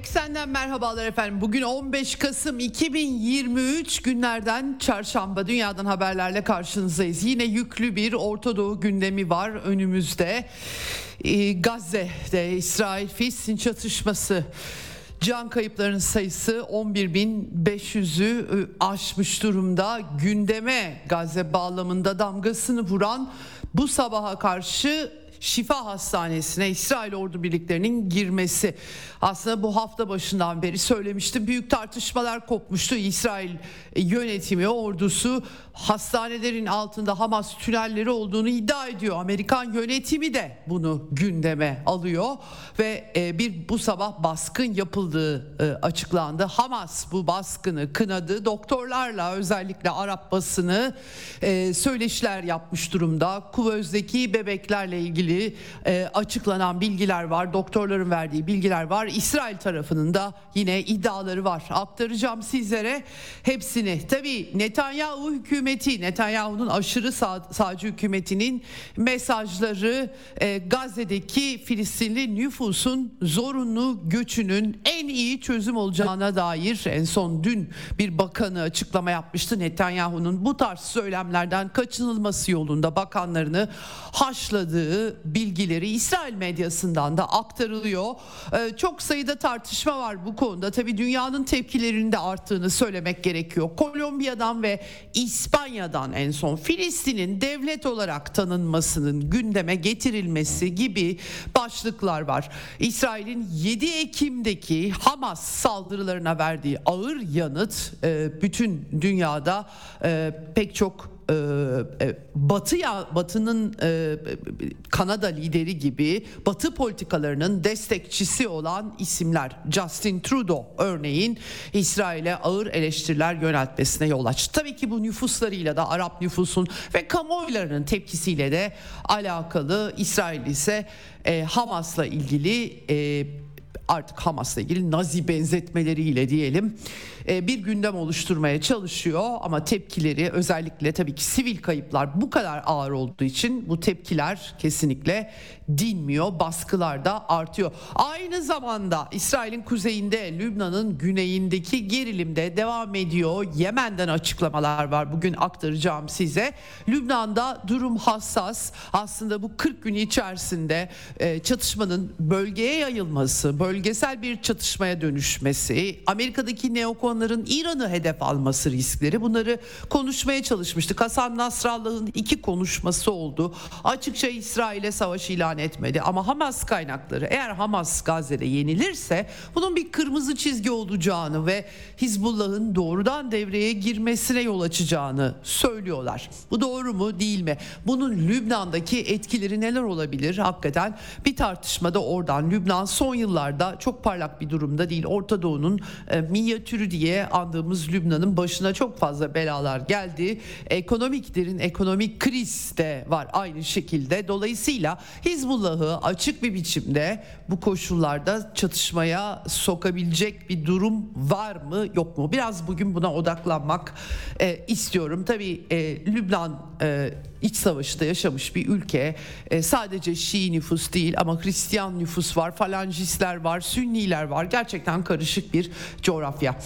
Eksenden merhabalar efendim. Bugün 15 Kasım 2023 günlerden çarşamba dünyadan haberlerle karşınızdayız. Yine yüklü bir Orta Doğu gündemi var önümüzde. Ee, Gazze'de İsrail-Filistin çatışması Can kayıplarının sayısı 11.500'ü aşmış durumda. Gündeme Gazze bağlamında damgasını vuran bu sabaha karşı Şifa Hastanesi'ne İsrail ordu birliklerinin girmesi. Aslında bu hafta başından beri söylemiştim. Büyük tartışmalar kopmuştu. İsrail yönetimi, ordusu hastanelerin altında Hamas tünelleri olduğunu iddia ediyor. Amerikan yönetimi de bunu gündeme alıyor ve e, bir bu sabah baskın yapıldığı e, açıklandı. Hamas bu baskını kınadı. Doktorlarla özellikle Arap basını e, söyleşiler yapmış durumda. Kuvöz'deki bebeklerle ilgili açıklanan bilgiler var. Doktorların verdiği bilgiler var. İsrail tarafının da yine iddiaları var. Aktaracağım sizlere hepsini. Tabii Netanyahu hükümeti, Netanyahu'nun aşırı sağ, sağcı hükümetinin mesajları e, Gazze'deki Filistinli nüfusun zorunlu göçünün en iyi çözüm olacağına dair en son dün bir bakanı açıklama yapmıştı. Netanyahu'nun bu tarz söylemlerden kaçınılması yolunda bakanlarını haşladığı bilgileri İsrail medyasından da aktarılıyor. Ee, çok sayıda tartışma var bu konuda. Tabii dünyanın tepkilerinin de arttığını söylemek gerekiyor. Kolombiya'dan ve İspanya'dan en son Filistin'in devlet olarak tanınmasının gündeme getirilmesi gibi başlıklar var. İsrail'in 7 Ekim'deki Hamas saldırılarına verdiği ağır yanıt e, bütün dünyada e, pek çok Batı ya Batı'nın e, Kanada lideri gibi Batı politikalarının destekçisi olan isimler Justin Trudeau örneğin İsrail'e ağır eleştiriler yöneltmesine yol açtı. Tabii ki bu nüfuslarıyla da Arap nüfusun ve kamuoylarının tepkisiyle de alakalı. İsrail ise e, Hamas'la ilgili e, artık Hamas'la ilgili Nazi benzetmeleriyle diyelim e, bir gündem oluşturmaya çalışıyor ama tepkileri özellikle tabii ki sivil kayıplar bu kadar ağır olduğu için bu tepkiler kesinlikle dinmiyor. Baskılar da artıyor. Aynı zamanda İsrail'in kuzeyinde, Lübnan'ın güneyindeki gerilimde devam ediyor. Yemen'den açıklamalar var. Bugün aktaracağım size. Lübnan'da durum hassas. Aslında bu 40 gün içerisinde e, çatışmanın bölgeye yayılması, bölgesel bir çatışmaya dönüşmesi, Amerika'daki neokon Müslümanların İran'ı hedef alması riskleri bunları konuşmaya çalışmıştık. Hasan Nasrallah'ın iki konuşması oldu. Açıkça İsrail'e savaş ilan etmedi ama Hamas kaynakları eğer Hamas Gazze'de yenilirse bunun bir kırmızı çizgi olacağını ve Hizbullah'ın doğrudan devreye girmesine yol açacağını söylüyorlar. Bu doğru mu değil mi? Bunun Lübnan'daki etkileri neler olabilir? Hakikaten bir tartışmada oradan Lübnan son yıllarda çok parlak bir durumda değil. Orta Doğu'nun e, minyatürü diye andığımız Lübnan'ın başına çok fazla belalar geldi. Ekonomik derin ekonomik kriz de var aynı şekilde. Dolayısıyla Hizbullah'ı açık bir biçimde bu koşullarda çatışmaya sokabilecek bir durum var mı yok mu? Biraz bugün buna odaklanmak e, istiyorum. Tabii e, Lübnan e, iç savaşı da yaşamış bir ülke. E, sadece Şii nüfus değil ama Hristiyan nüfus var, falancistler var, Sünniler var. Gerçekten karışık bir coğrafya.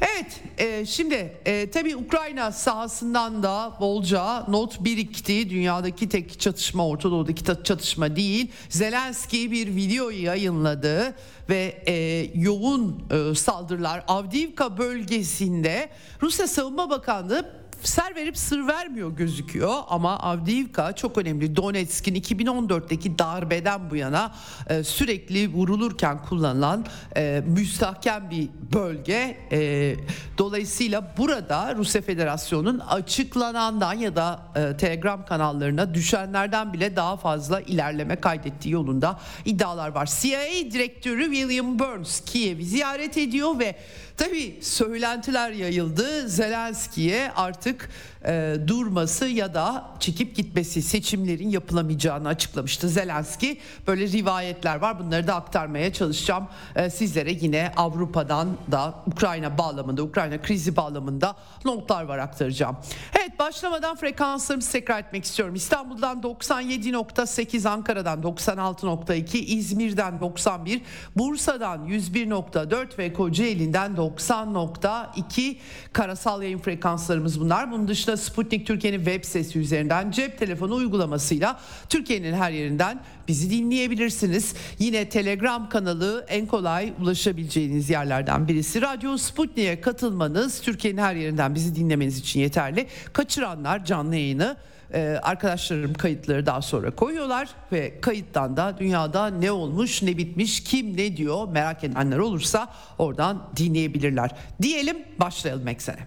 Evet e, şimdi e, tabii Ukrayna sahasından da bolca not birikti. Dünyadaki tek çatışma Orta Doğu'daki çatışma değil. Zelenski bir video yayınladı ve e, yoğun e, saldırılar Avdiivka bölgesinde Rusya Savunma Bakanlığı ser verip sır vermiyor gözüküyor ama Avdiivka çok önemli. Donetsk'in 2014'teki darbeden bu yana e, sürekli vurulurken kullanılan e, müstahkem bir bölge. E, dolayısıyla burada Rusya Federasyonu'nun açıklanandan ya da e, Telegram kanallarına düşenlerden bile daha fazla ilerleme kaydettiği yolunda iddialar var. CIA direktörü William Burns Kiev'i ziyaret ediyor ve tabii söylentiler yayıldı. Zelenski'ye artık e, durması ya da çekip gitmesi seçimlerin yapılamayacağını açıklamıştı Zelenski. Böyle rivayetler var bunları da aktarmaya çalışacağım e, sizlere yine Avrupa'dan da Ukrayna bağlamında Ukrayna krizi bağlamında notlar var aktaracağım. Evet başlamadan frekanslarımızı tekrar etmek istiyorum. İstanbul'dan 97.8 Ankara'dan 96.2 İzmir'den 91 Bursa'dan 101.4 ve Kocaeli'nden 90.2 karasal yayın frekanslarımız bunlar. Bunun dışında Sputnik Türkiye'nin web sitesi üzerinden cep telefonu uygulamasıyla Türkiye'nin her yerinden bizi dinleyebilirsiniz. Yine Telegram kanalı en kolay ulaşabileceğiniz yerlerden birisi. Radyo Sputnik'e katılmanız Türkiye'nin her yerinden bizi dinlemeniz için yeterli. Kaçıranlar canlı yayını ee, arkadaşlarım kayıtları daha sonra koyuyorlar ve kayıttan da dünyada ne olmuş ne bitmiş kim ne diyor merak edenler olursa oradan dinleyebilirler. Diyelim başlayalım eksene.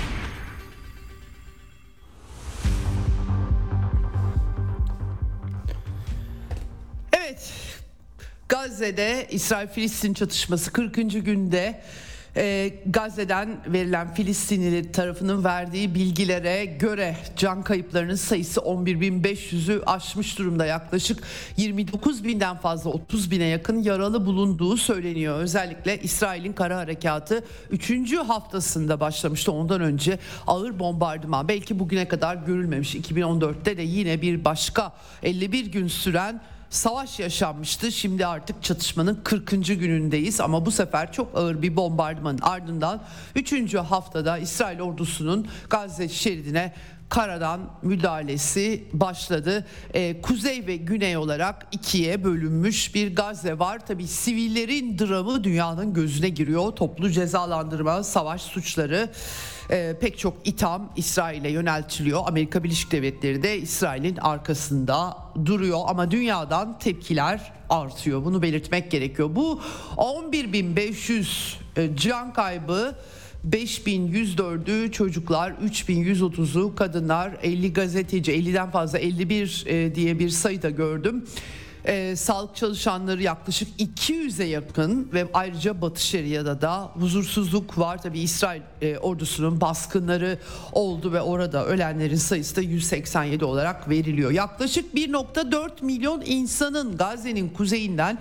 Evet Gazze'de İsrail-Filistin çatışması 40. günde e, Gazze'den verilen Filistinli tarafının verdiği bilgilere göre can kayıplarının sayısı 11.500'ü aşmış durumda. Yaklaşık 29 binden fazla 30 bine yakın yaralı bulunduğu söyleniyor. Özellikle İsrail'in kara harekatı 3. haftasında başlamıştı. Ondan önce ağır bombardıman belki bugüne kadar görülmemiş. 2014'te de yine bir başka 51 gün süren savaş yaşanmıştı. Şimdi artık çatışmanın 40. günündeyiz ama bu sefer çok ağır bir bombardımanın ardından 3. haftada İsrail ordusunun Gazze şeridine karadan müdahalesi başladı. Ee, kuzey ve güney olarak ikiye bölünmüş bir Gazze var. Tabi sivillerin dramı dünyanın gözüne giriyor. Toplu cezalandırma, savaş suçları e, pek çok itham İsrail'e yöneltiliyor. Amerika Birleşik Devletleri de İsrail'in arkasında duruyor ama dünyadan tepkiler artıyor. Bunu belirtmek gerekiyor. Bu 11.500 e, can kaybı 5104'ü çocuklar, 3130'u kadınlar, 50 gazeteci, 50'den fazla 51 e, diye bir sayıda gördüm e, sağlık çalışanları yaklaşık 200'e yakın ve ayrıca Batı Şeria'da da huzursuzluk var. Tabi İsrail e, ordusunun baskınları oldu ve orada ölenlerin sayısı da 187 olarak veriliyor. Yaklaşık 1.4 milyon insanın Gazze'nin kuzeyinden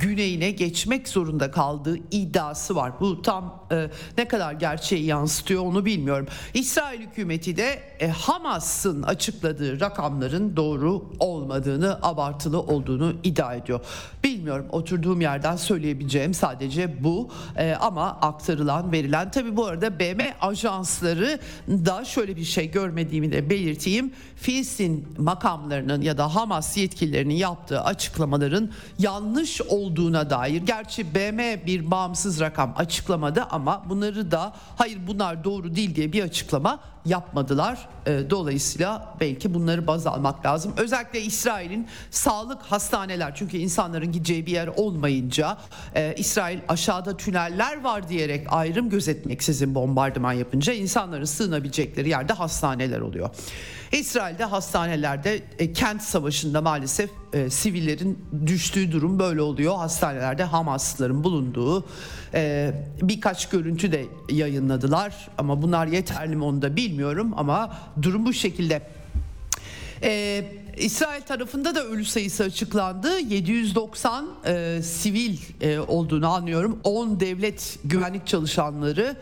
güneyine geçmek zorunda kaldığı iddiası var. Bu tam e, ne kadar gerçeği yansıtıyor onu bilmiyorum. İsrail hükümeti de e, Hamas'ın açıkladığı rakamların doğru olmadığını, abartılı olduğunu iddia ediyor. Bilmiyorum oturduğum yerden söyleyebileceğim sadece bu e, ama aktarılan verilen tabi bu arada BM ajansları da şöyle bir şey görmediğimi de belirteyim. Filistin makamlarının ya da Hamas yetkililerinin yaptığı açıklamaların yanlış olduğuna dair gerçi BM bir bağımsız rakam açıklamadı ama bunları da hayır bunlar doğru değil diye bir açıklama yapmadılar. E, dolayısıyla belki bunları baz almak lazım. Özellikle İsrail'in sağlık hastaneler çünkü insanların gideceği bir yer olmayınca e, İsrail aşağıda tüneller var diyerek ayrım gözetmeksizin bombardıman yapınca insanların sığınabilecekleri yerde hastaneler oluyor. İsrail'de hastanelerde e, kent savaşında maalesef e, sivillerin düştüğü durum böyle oluyor. Hastanelerde Hamaslıların bulunduğu e, birkaç görüntü de yayınladılar ama bunlar yeterli mi onu da bilmiyorum ama durum bu şekilde. E, İsrail tarafında da ölü sayısı açıklandı. 790 e, sivil e, olduğunu anlıyorum. 10 devlet güvenlik çalışanları,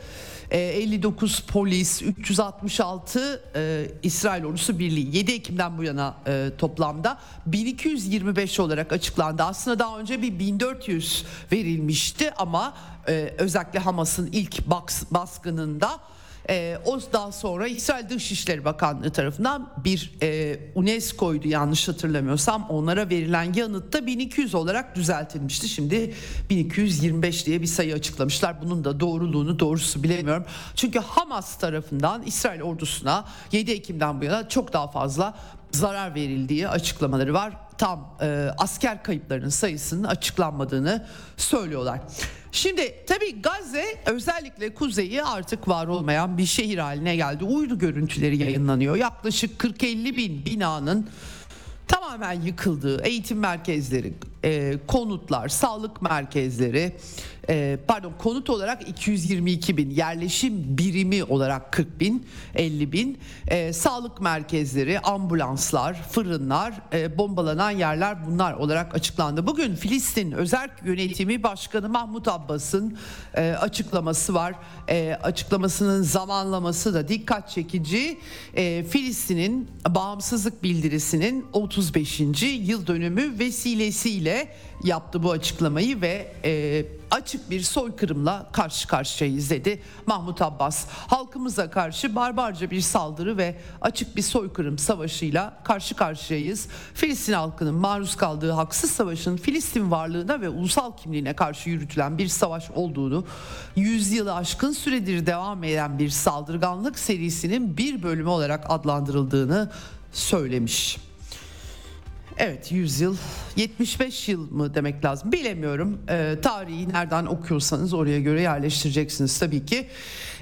e, 59 polis, 366 e, İsrail ordusu birliği. 7 Ekim'den bu yana e, toplamda 1225 olarak açıklandı. Aslında daha önce bir 1400 verilmişti ama e, özellikle Hamas'ın ilk bas, baskınında e, o daha sonra İsrail Dışişleri Bakanlığı tarafından bir e, UNESCO'ydu yanlış hatırlamıyorsam onlara verilen yanıtta 1200 olarak düzeltilmişti. Şimdi 1225 diye bir sayı açıklamışlar. Bunun da doğruluğunu doğrusu bilemiyorum. Çünkü Hamas tarafından İsrail ordusuna 7 Ekim'den bu yana çok daha fazla zarar verildiği açıklamaları var. Tam e, asker kayıplarının sayısının açıklanmadığını söylüyorlar. Şimdi tabii Gazze özellikle kuzeyi artık var olmayan bir şehir haline geldi. Uydu görüntüleri yayınlanıyor. Yaklaşık 40-50 bin binanın tamamen yıkıldığı eğitim merkezleri, e, konutlar, sağlık merkezleri, e, pardon konut olarak 222 bin, yerleşim birimi olarak 40 bin, 50 bin, e, sağlık merkezleri, ambulanslar, fırınlar, e, bombalanan yerler bunlar olarak açıklandı. Bugün Filistin Özel Yönetimi Başkanı Mahmut Abbas'ın e, açıklaması var. E, açıklamasının zamanlaması da dikkat çekici. E, Filistin'in bağımsızlık bildirisinin 35. yıl dönümü vesilesiyle yaptı bu açıklamayı ve e, açık bir soykırımla karşı karşıyayız dedi Mahmut Abbas. Halkımıza karşı barbarca bir saldırı ve açık bir soykırım savaşıyla karşı karşıyayız. Filistin halkının maruz kaldığı haksız savaşın Filistin varlığına ve ulusal kimliğine karşı yürütülen bir savaş olduğunu, yüzyılı aşkın süredir devam eden bir saldırganlık serisinin bir bölümü olarak adlandırıldığını söylemiş. Evet 100 yıl 75 yıl mı demek lazım? Bilemiyorum. E, tarihi nereden okuyorsanız oraya göre yerleştireceksiniz tabii ki.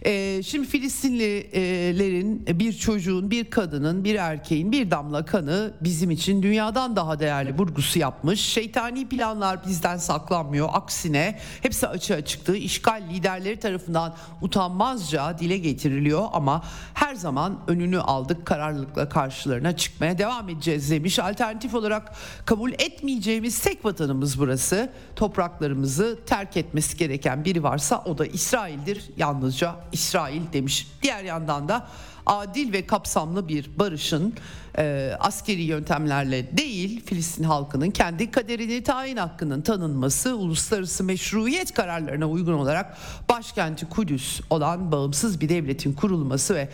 E, şimdi Filistinlilerin bir çocuğun bir kadının bir erkeğin bir damla kanı bizim için dünyadan daha değerli vurgusu yapmış. Şeytani planlar bizden saklanmıyor aksine hepsi açığa çıktığı işgal liderleri tarafından utanmazca dile getiriliyor ama her zaman önünü aldık kararlılıkla karşılarına çıkmaya devam edeceğiz demiş. Alternatif olarak kabul etmeyeceğimiz tek vatanımız burası. Topraklarımızı terk etmesi gereken biri varsa o da İsrail'dir. Yalnızca İsrail demiş. Diğer yandan da adil ve kapsamlı bir barışın e, askeri yöntemlerle değil Filistin halkının kendi kaderini tayin hakkının tanınması uluslararası meşruiyet kararlarına uygun olarak başkenti Kudüs olan bağımsız bir devletin kurulması ve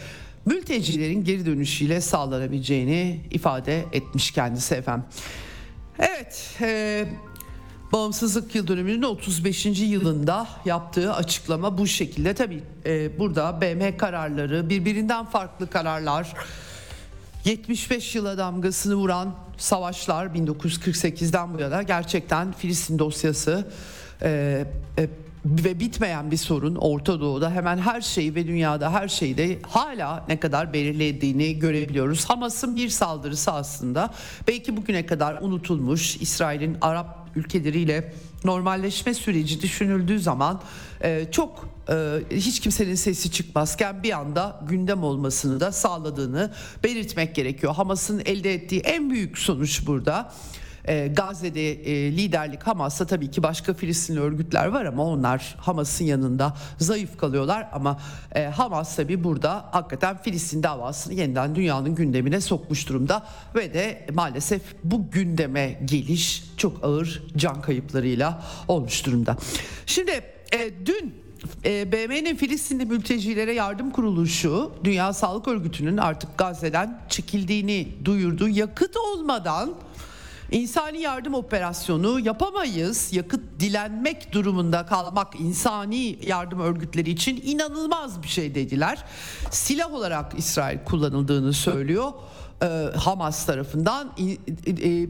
mültecilerin geri dönüşüyle sağlanabileceğini ifade etmiş kendisi efendim. Evet, e, Bağımsızlık yıl dönümünün 35. yılında yaptığı açıklama bu şekilde. Tabii e, burada BM kararları, birbirinden farklı kararlar, 75 yıla damgasını vuran savaşlar 1948'den bu yana gerçekten Filistin dosyası e, e, ve bitmeyen bir sorun Orta Doğu'da hemen her şeyi ve dünyada her şeyi de hala ne kadar belirlediğini görebiliyoruz. Hamas'ın bir saldırısı aslında belki bugüne kadar unutulmuş İsrail'in Arap ülkeleriyle normalleşme süreci düşünüldüğü zaman e, çok e, hiç kimsenin sesi çıkmazken bir anda gündem olmasını da sağladığını belirtmek gerekiyor. Hamas'ın elde ettiği en büyük sonuç burada. E, Gazze'de e, liderlik Hamas'ta tabii ki başka Filistinli örgütler var ama onlar Hamas'ın yanında zayıf kalıyorlar ama e, Hamas tabii burada hakikaten Filistin davasını yeniden dünyanın gündemine sokmuş durumda ve de maalesef bu gündeme geliş çok ağır can kayıplarıyla olmuş durumda. Şimdi dün BM'nin Filistinli mültecilere yardım kuruluşu Dünya Sağlık Örgütü'nün artık Gazze'den çekildiğini duyurdu. Yakıt olmadan İnsani yardım operasyonu yapamayız. Yakıt dilenmek durumunda kalmak insani yardım örgütleri için inanılmaz bir şey dediler. Silah olarak İsrail kullanıldığını söylüyor. Ee, Hamas tarafından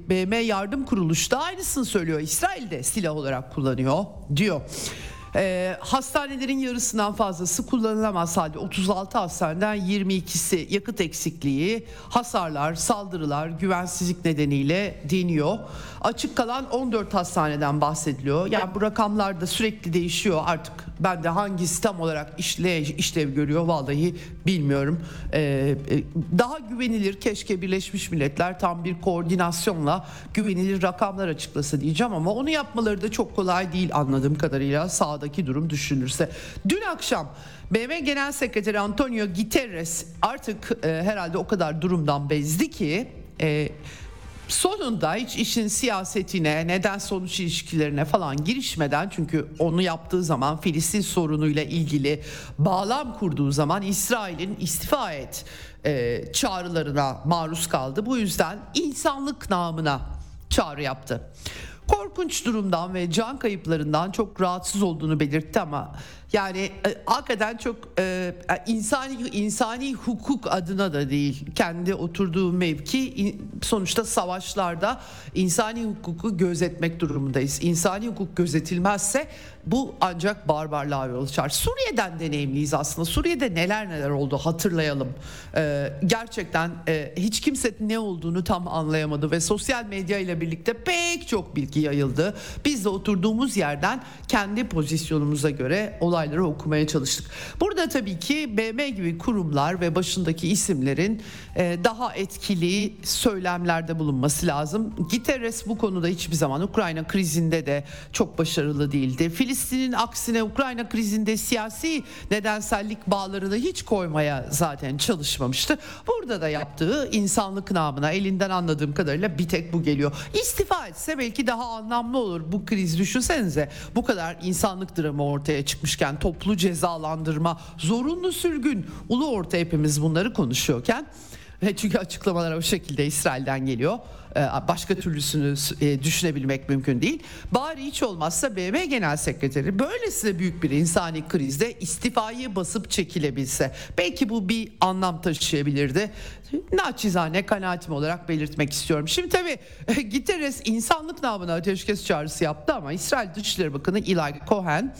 BM yardım kuruluşu da aynısını söylüyor. İsrail de silah olarak kullanıyor diyor. E, hastanelerin yarısından fazlası kullanılamaz halde 36 hastaneden 22'si yakıt eksikliği, hasarlar, saldırılar, güvensizlik nedeniyle deniyor. Açık kalan 14 hastaneden bahsediliyor. Yani bu rakamlar da sürekli değişiyor artık. Ben de hangisi tam olarak işle, işlev görüyor vallahi bilmiyorum. Ee, e, daha güvenilir keşke Birleşmiş Milletler tam bir koordinasyonla güvenilir rakamlar açıklasa diyeceğim ama onu yapmaları da çok kolay değil anladığım kadarıyla sağdaki durum düşünülürse. Dün akşam BM Genel Sekreteri Antonio Guterres artık e, herhalde o kadar durumdan bezdi ki e, sonunda hiç işin siyasetine, neden sonuç ilişkilerine falan girişmeden çünkü onu yaptığı zaman Filistin sorunuyla ilgili bağlam kurduğu zaman İsrail'in istifa et e, çağrılarına maruz kaldı. Bu yüzden insanlık namına çağrı yaptı. Korkunç durumdan ve can kayıplarından çok rahatsız olduğunu belirtti ama yani e, hakikaten çok e, insani insani hukuk adına da değil. Kendi oturduğu mevki sonuçta savaşlarda insani hukuku gözetmek durumundayız. İnsani hukuk gözetilmezse bu ancak barbarlığa yol açar. Suriye'den deneyimliyiz aslında. Suriye'de neler neler oldu hatırlayalım. Ee, gerçekten e, hiç kimse ne olduğunu tam anlayamadı ve sosyal medya ile birlikte pek çok bilgi yayıldı. Biz de oturduğumuz yerden kendi pozisyonumuza göre olayları okumaya çalıştık. Burada tabii ki BM gibi kurumlar ve başındaki isimlerin e, daha etkili söylemlerde bulunması lazım. Guterres bu konuda hiçbir zaman Ukrayna krizinde de çok başarılı değildi. Filistin'in aksine Ukrayna krizinde siyasi nedensellik bağlarını hiç koymaya zaten çalışmamıştı. Burada da yaptığı insanlık namına elinden anladığım kadarıyla bir tek bu geliyor. İstifa etse belki daha anlamlı olur bu kriz düşünsenize. Bu kadar insanlık dramı ortaya çıkmışken toplu cezalandırma, zorunlu sürgün, ulu orta hepimiz bunları konuşuyorken çünkü açıklamalar o şekilde İsrail'den geliyor. Ee, başka türlüsünü e, düşünebilmek mümkün değil. Bari hiç olmazsa BM Genel Sekreteri böylesine büyük bir insani krizde istifayı basıp çekilebilse belki bu bir anlam taşıyabilirdi. Naçizane kanaatim olarak belirtmek istiyorum. Şimdi tabii Guterres insanlık namına ateşkes çağrısı yaptı ama İsrail Dışişleri Bakanı Eli Cohen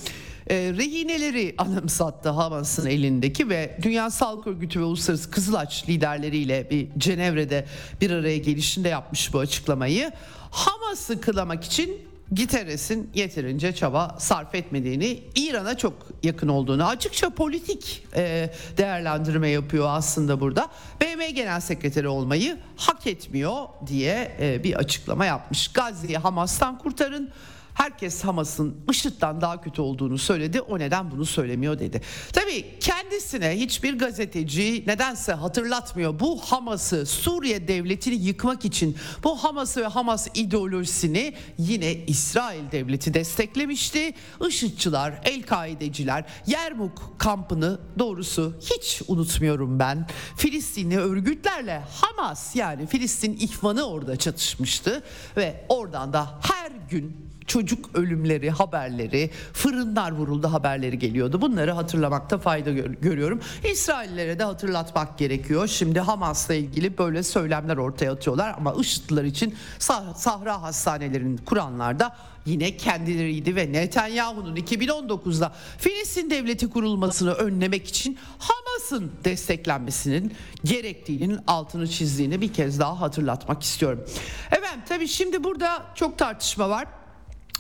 e, rehineleri anımsattı Hamas'ın elindeki ve Dünya Sağlık Örgütü ve Uluslararası Kızılaç liderleriyle bir Cenevre'de bir araya gelişinde yapmış bu açıklamayı. Hamas'ı kılamak için Giteres'in yeterince çaba sarf etmediğini, İran'a çok yakın olduğunu, açıkça politik e, değerlendirme yapıyor aslında burada. BM Genel Sekreteri olmayı hak etmiyor diye e, bir açıklama yapmış. Gazze'yi Hamas'tan kurtarın herkes Hamas'ın IŞİD'den daha kötü olduğunu söyledi. O neden bunu söylemiyor dedi. Tabii kendisine hiçbir gazeteci nedense hatırlatmıyor. Bu Hamas'ı Suriye devletini yıkmak için bu Hamas'ı ve Hamas ideolojisini yine İsrail devleti desteklemişti. IŞİD'çılar, El-Kaideciler Yermuk kampını doğrusu hiç unutmuyorum ben. Filistinli örgütlerle Hamas yani Filistin ihvanı orada çatışmıştı ve oradan da her gün çocuk ölümleri haberleri, fırınlar vuruldu haberleri geliyordu. Bunları hatırlamakta fayda gör- görüyorum. İsraillere de hatırlatmak gerekiyor. Şimdi Hamas'la ilgili böyle söylemler ortaya atıyorlar ama IŞİD'liler için sah- Sahra hastanelerini kuranlar da yine kendileriydi ve Netanyahu'nun 2019'da Filistin devleti kurulmasını önlemek için Hamas'ın desteklenmesinin gerektiğinin altını çizdiğini bir kez daha hatırlatmak istiyorum. Efendim tabii şimdi burada çok tartışma var.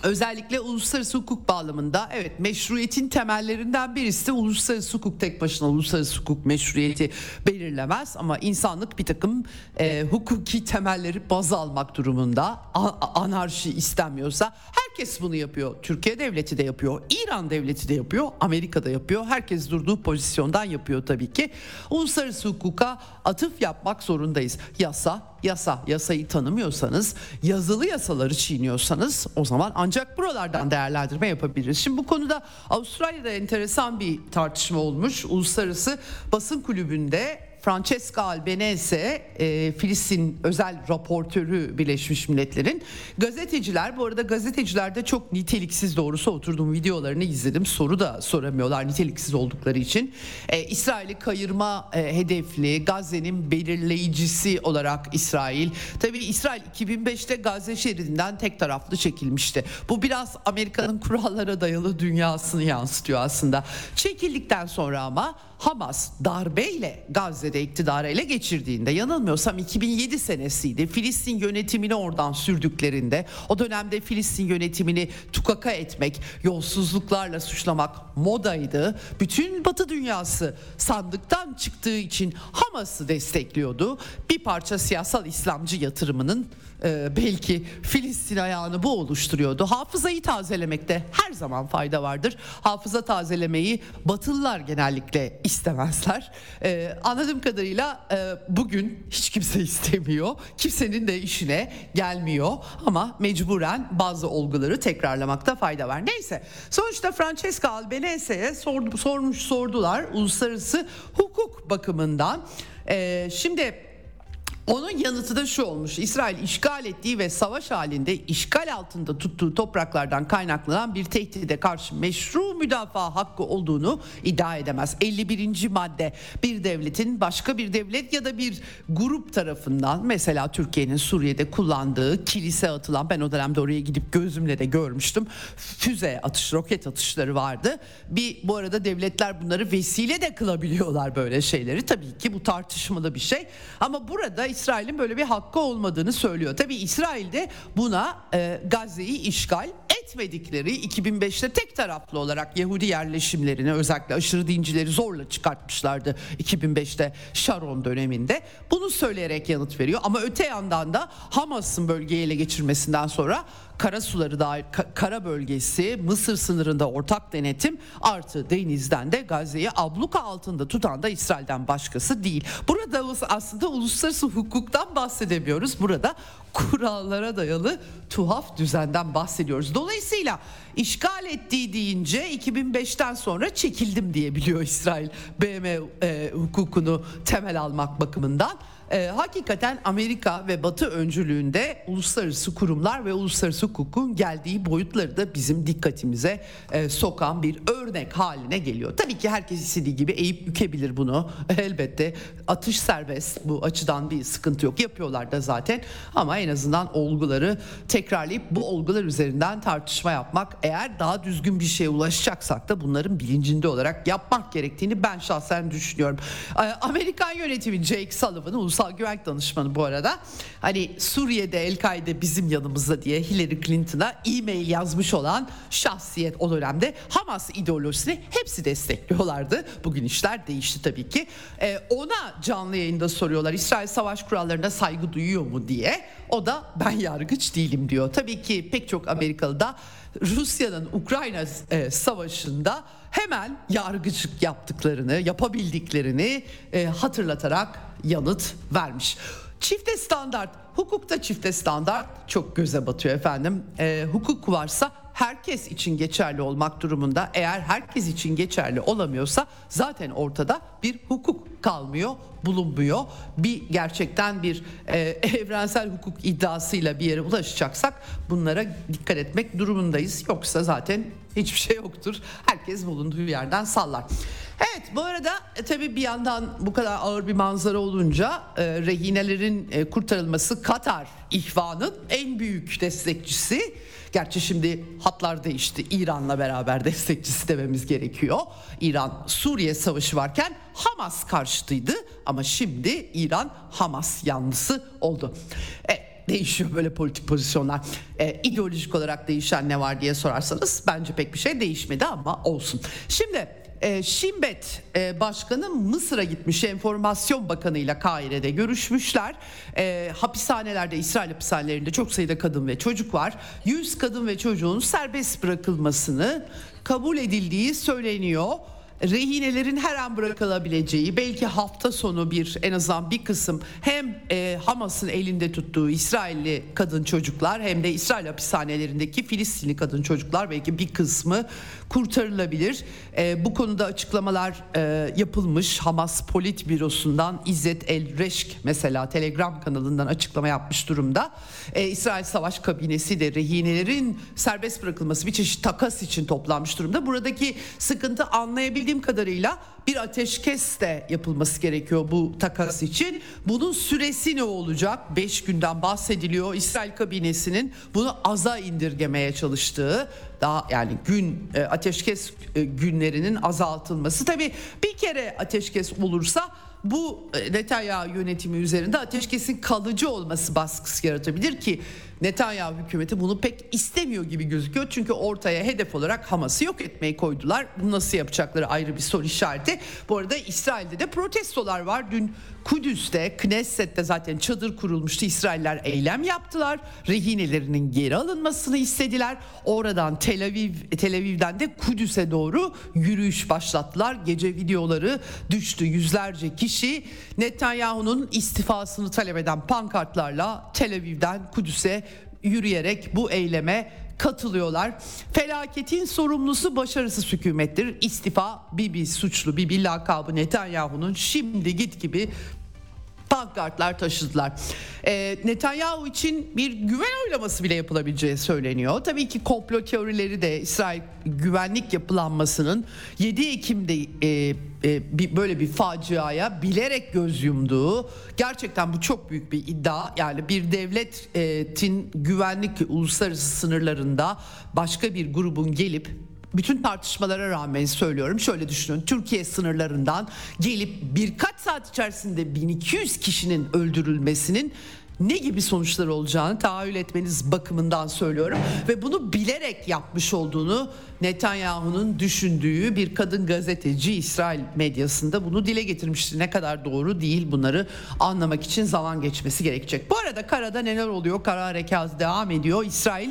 Özellikle uluslararası hukuk bağlamında evet meşruiyetin temellerinden birisi uluslararası hukuk tek başına uluslararası hukuk meşruiyeti belirlemez ama insanlık bir takım e, hukuki temelleri baz almak durumunda A- anarşi istenmiyorsa herkes bunu yapıyor. Türkiye devleti de yapıyor, İran devleti de yapıyor, Amerika da yapıyor. Herkes durduğu pozisyondan yapıyor tabii ki. Uluslararası hukuka atıf yapmak zorundayız. Yasa yasa, yasayı tanımıyorsanız, yazılı yasaları çiğniyorsanız o zaman ancak buralardan değerlendirme yapabiliriz. Şimdi bu konuda Avustralya'da enteresan bir tartışma olmuş. Uluslararası Basın Kulübü'nde Francesca Albanese e, Filistin özel raportörü Birleşmiş Milletler'in. Gazeteciler bu arada gazeteciler de çok niteliksiz doğrusu oturduğum videolarını izledim. Soru da soramıyorlar niteliksiz oldukları için. E, İsrail'i kayırma e, hedefli Gazze'nin belirleyicisi olarak İsrail. Tabi İsrail 2005'te Gazze şeridinden tek taraflı çekilmişti. Bu biraz Amerika'nın kurallara dayalı dünyasını yansıtıyor aslında. Çekildikten sonra ama Hamas darbeyle Gazze'de iktidarı ele geçirdiğinde yanılmıyorsam 2007 senesiydi. Filistin yönetimini oradan sürdüklerinde o dönemde Filistin yönetimini tukaka etmek, yolsuzluklarla suçlamak modaydı. Bütün Batı dünyası sandıktan çıktığı için Hamas'ı destekliyordu. Bir parça siyasal İslamcı yatırımının e, belki Filistin ayağını bu oluşturuyordu. Hafızayı tazelemekte her zaman fayda vardır. Hafıza tazelemeyi Batılılar genellikle istemezler. E, anladığım kadarıyla e, bugün hiç kimse istemiyor. Kimsenin de işine gelmiyor ama mecburen bazı olguları tekrarlamakta fayda var. Neyse sonuçta Francesca Albanese'ye sormuş sordular uluslararası hukuk bakımından. E, şimdi onun yanıtı da şu olmuş. İsrail işgal ettiği ve savaş halinde işgal altında tuttuğu topraklardan kaynaklanan bir tehdide karşı meşru müdafaa hakkı olduğunu iddia edemez. 51. madde bir devletin başka bir devlet ya da bir grup tarafından mesela Türkiye'nin Suriye'de kullandığı kilise atılan ben o dönemde oraya gidip gözümle de görmüştüm. Füze atış, roket atışları vardı. Bir bu arada devletler bunları vesile de kılabiliyorlar böyle şeyleri. Tabii ki bu tartışmalı bir şey. Ama burada İsrail'in böyle bir hakkı olmadığını söylüyor. Tabii İsrail de buna e, Gazze'yi işgal etmedikleri 2005'te tek taraflı olarak Yahudi yerleşimlerini özellikle aşırı dincileri zorla çıkartmışlardı 2005'te Sharon döneminde. Bunu söyleyerek yanıt veriyor ama öte yandan da Hamas'ın bölgeyi ele geçirmesinden sonra kara suları dahil kara bölgesi Mısır sınırında ortak denetim artı denizden de Gazze'yi abluka altında tutan da İsrail'den başkası değil. Burada aslında uluslararası hukuktan bahsedemiyoruz. Burada kurallara dayalı tuhaf düzenden bahsediyoruz. Dolayısıyla işgal ettiği deyince 2005'ten sonra çekildim diyebiliyor İsrail BM e, hukukunu temel almak bakımından. E, hakikaten Amerika ve Batı öncülüğünde uluslararası kurumlar ve uluslararası hukukun geldiği boyutları da bizim dikkatimize e, sokan bir örnek haline geliyor. Tabii ki herkes istediği gibi eğip bükebilir bunu. Elbette atış serbest bu açıdan bir sıkıntı yok. Yapıyorlar da zaten ama en azından olguları tekrarlayıp bu olgular üzerinden tartışma yapmak eğer daha düzgün bir şeye ulaşacaksak da bunların bilincinde olarak yapmak gerektiğini ben şahsen düşünüyorum. E, Amerikan yönetimi Jake Sullivan'ı Ulusal Güvenlik Danışmanı bu arada. Hani Suriye'de El-Kaide bizim yanımızda diye Hillary Clinton'a e-mail yazmış olan şahsiyet o dönemde Hamas ideolojisini hepsi destekliyorlardı. Bugün işler değişti tabii ki. Ee, ona canlı yayında soruyorlar İsrail savaş kurallarına saygı duyuyor mu diye. O da ben yargıç değilim diyor. Tabii ki pek çok Amerikalı da Rusya'nın Ukrayna e, savaşında hemen yargıçlık yaptıklarını, yapabildiklerini e, hatırlatarak yanıt vermiş. Çifte standart, hukukta çifte standart çok göze batıyor efendim. E, hukuk varsa herkes için geçerli olmak durumunda. Eğer herkes için geçerli olamıyorsa zaten ortada bir hukuk kalmıyor, bulunmuyor. Bir gerçekten bir e, evrensel hukuk iddiasıyla bir yere ulaşacaksak bunlara dikkat etmek durumundayız. Yoksa zaten hiçbir şey yoktur. Herkes bulunduğu yerden sallar. Evet bu arada e, tabii bir yandan bu kadar ağır bir manzara olunca e, rehinelerin e, kurtarılması Katar ihvanın en büyük destekçisi. Gerçi şimdi hatlar değişti. İran'la beraber destekçisi dememiz gerekiyor. İran Suriye savaşı varken Hamas karşıtıydı ama şimdi İran Hamas yanlısı oldu. E, değişiyor böyle politik pozisyonlar. E, ideolojik olarak değişen ne var diye sorarsanız bence pek bir şey değişmedi ama olsun. Şimdi e, Şimbet e, Başkanı Mısır'a gitmiş Enformasyon Bakanı ile Kahire'de görüşmüşler. E, hapishanelerde İsrail hapishanelerinde çok sayıda kadın ve çocuk var. 100 kadın ve çocuğun serbest bırakılmasını kabul edildiği söyleniyor rehinelerin her an bırakılabileceği belki hafta sonu bir en azından bir kısım hem e, Hamas'ın elinde tuttuğu İsrailli kadın çocuklar hem de İsrail hapishanelerindeki Filistinli kadın çocuklar belki bir kısmı kurtarılabilir. E, bu konuda açıklamalar e, yapılmış Hamas Polit Bürosu'ndan İzzet El Reşk mesela Telegram kanalından açıklama yapmış durumda. E, İsrail Savaş Kabinesi de rehinelerin serbest bırakılması bir çeşit takas için toplanmış durumda. Buradaki sıkıntı anlayabildiğim bildiğim kadarıyla bir ateşkes de yapılması gerekiyor bu takas için. Bunun süresi ne olacak? 5 günden bahsediliyor. İsrail kabinesinin bunu aza indirgemeye çalıştığı daha yani gün e, ateşkes e, günlerinin azaltılması. Tabii bir kere ateşkes olursa bu e, Netanyahu yönetimi üzerinde ateşkesin kalıcı olması baskısı yaratabilir ki Netanyahu hükümeti bunu pek istemiyor gibi gözüküyor. Çünkü ortaya hedef olarak Hamas'ı yok etmeyi koydular. Bunu nasıl yapacakları ayrı bir soru işareti. Bu arada İsrail'de de protestolar var. Dün Kudüs'te, Knesset'te zaten çadır kurulmuştu. İsrailler eylem yaptılar. Rehinelerinin geri alınmasını istediler. Oradan Tel Aviv, Tel Aviv'den de Kudüs'e doğru yürüyüş başlattılar. Gece videoları düştü. Yüzlerce kişi Netanyahu'nun istifasını talep eden pankartlarla Tel Aviv'den Kudüs'e yürüyerek bu eyleme katılıyorlar. Felaketin sorumlusu başarısız hükümettir. İstifa Bibi suçlu Bibi lakabı Netanyahu'nun şimdi git gibi pankartlar taşıdılar. E, Netanyahu için bir güven oylaması bile yapılabileceği söyleniyor. Tabii ki komplo teorileri de İsrail güvenlik yapılanmasının 7 Ekim'de e, e, böyle bir faciaya bilerek göz yumduğu gerçekten bu çok büyük bir iddia. Yani bir devletin güvenlik uluslararası sınırlarında başka bir grubun gelip bütün tartışmalara rağmen söylüyorum. Şöyle düşünün. Türkiye sınırlarından gelip birkaç saat içerisinde 1200 kişinin öldürülmesinin ne gibi sonuçlar olacağını tahayyül etmeniz bakımından söylüyorum ve bunu bilerek yapmış olduğunu Netanyahu'nun düşündüğü bir kadın gazeteci İsrail medyasında bunu dile getirmişti. Ne kadar doğru değil bunları anlamak için zaman geçmesi gerekecek. Bu arada karada neler oluyor? Kara harekatı devam ediyor. İsrail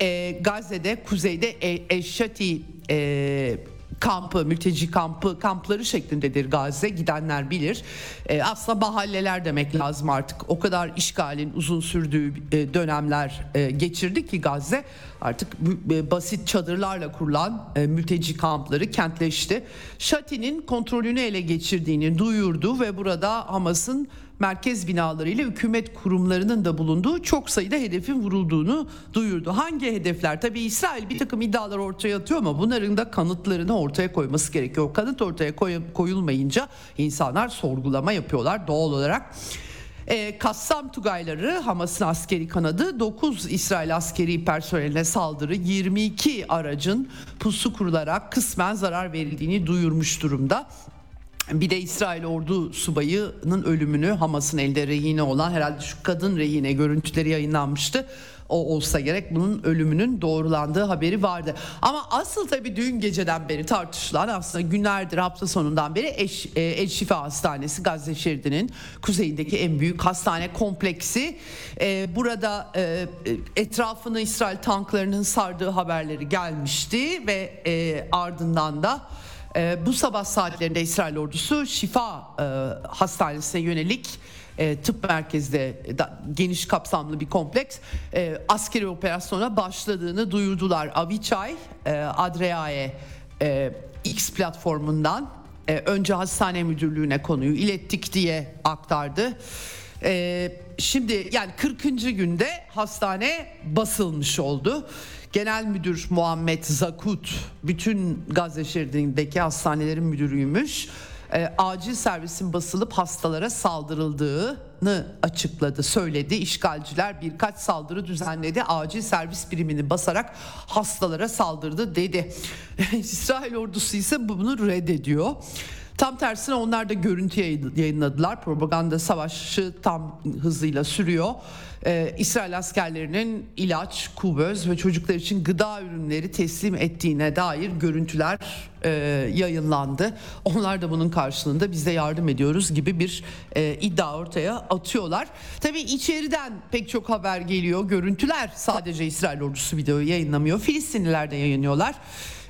e, Gazze'de kuzeyde e, Eşşati e, kampı, mülteci kampı, kampları şeklindedir Gazze. Gidenler bilir. E, aslında mahalleler demek lazım artık. O kadar işgalin uzun sürdüğü e, dönemler e, geçirdi ki Gazze artık e, basit çadırlarla kurulan e, mülteci kampları kentleşti. Şati'nin kontrolünü ele geçirdiğini duyurdu ve burada Hamas'ın merkez binalarıyla hükümet kurumlarının da bulunduğu çok sayıda hedefin vurulduğunu duyurdu. Hangi hedefler? Tabii İsrail bir takım iddialar ortaya atıyor ama bunların da kanıtlarını ortaya koyması gerekiyor. Kanıt ortaya koyulmayınca insanlar sorgulama yapıyorlar doğal olarak. E, Kassam Tugayları Hamas'ın askeri kanadı 9 İsrail askeri personeline saldırı 22 aracın pusu kurularak kısmen zarar verildiğini duyurmuş durumda. Bir de İsrail ordu subayının ölümünü Hamas'ın elde rehine olan herhalde şu kadın rehine görüntüleri yayınlanmıştı. O olsa gerek bunun ölümünün doğrulandığı haberi vardı. Ama asıl tabii dün geceden beri tartışılan aslında günlerdir hafta sonundan beri Eş, e, El Şifa Hastanesi Gazze şeridinin kuzeyindeki en büyük hastane kompleksi. E, burada e, etrafını İsrail tanklarının sardığı haberleri gelmişti ve e, ardından da e, bu sabah saatlerinde İsrail ordusu Şifa e, Hastanesi'ne yönelik e, tıp merkezde da, geniş kapsamlı bir kompleks e, askeri operasyona başladığını duyurdular. Aviçay e, Adreae e, X platformundan e, önce hastane müdürlüğüne konuyu ilettik diye aktardı. E, şimdi yani 40. günde hastane basılmış oldu. Genel Müdür Muhammed Zakut bütün Gazze şeridindeki hastanelerin müdürüymüş. E, acil servisin basılıp hastalara saldırıldığını açıkladı, söyledi. İşgalciler birkaç saldırı düzenledi. Acil servis birimini basarak hastalara saldırdı dedi. İsrail ordusu ise bunu reddediyor. Tam tersine onlar da görüntü yayınladılar. Propaganda savaşı tam hızıyla sürüyor. Ee, İsrail askerlerinin ilaç, kuvöz ve çocuklar için gıda ürünleri teslim ettiğine dair görüntüler e, yayınlandı. Onlar da bunun karşılığında bize yardım ediyoruz gibi bir e, iddia ortaya atıyorlar. Tabii içeriden pek çok haber geliyor. Görüntüler sadece İsrail ordusu videoyu yayınlamıyor. Filistinliler de yayınlıyorlar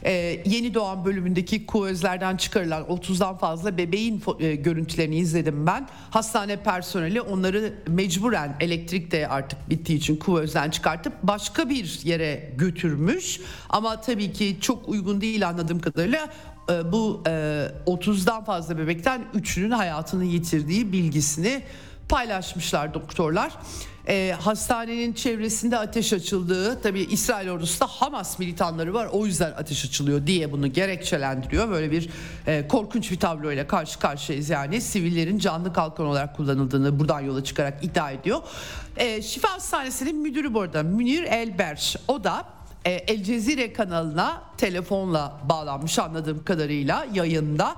e, yeni doğan bölümündeki kuvözlerden çıkarılan 30'dan fazla bebeğin e, görüntülerini izledim ben. Hastane personeli onları mecburen elektrik de artık bittiği için kuvözden çıkartıp başka bir yere götürmüş. Ama tabii ki çok uygun değil anladığım kadarıyla e, bu e, 30'dan fazla bebekten 3'ünün hayatını yitirdiği bilgisini paylaşmışlar doktorlar. E, hastanenin çevresinde ateş açıldığı tabi İsrail ordusu da Hamas militanları var o yüzden ateş açılıyor diye bunu gerekçelendiriyor. Böyle bir e, korkunç bir tabloyla karşı karşıyayız yani sivillerin canlı kalkan olarak kullanıldığını buradan yola çıkarak iddia ediyor. E, Şifa Hastanesi'nin müdürü bu arada Münir Elberş o da e, El Cezire kanalına telefonla bağlanmış anladığım kadarıyla yayında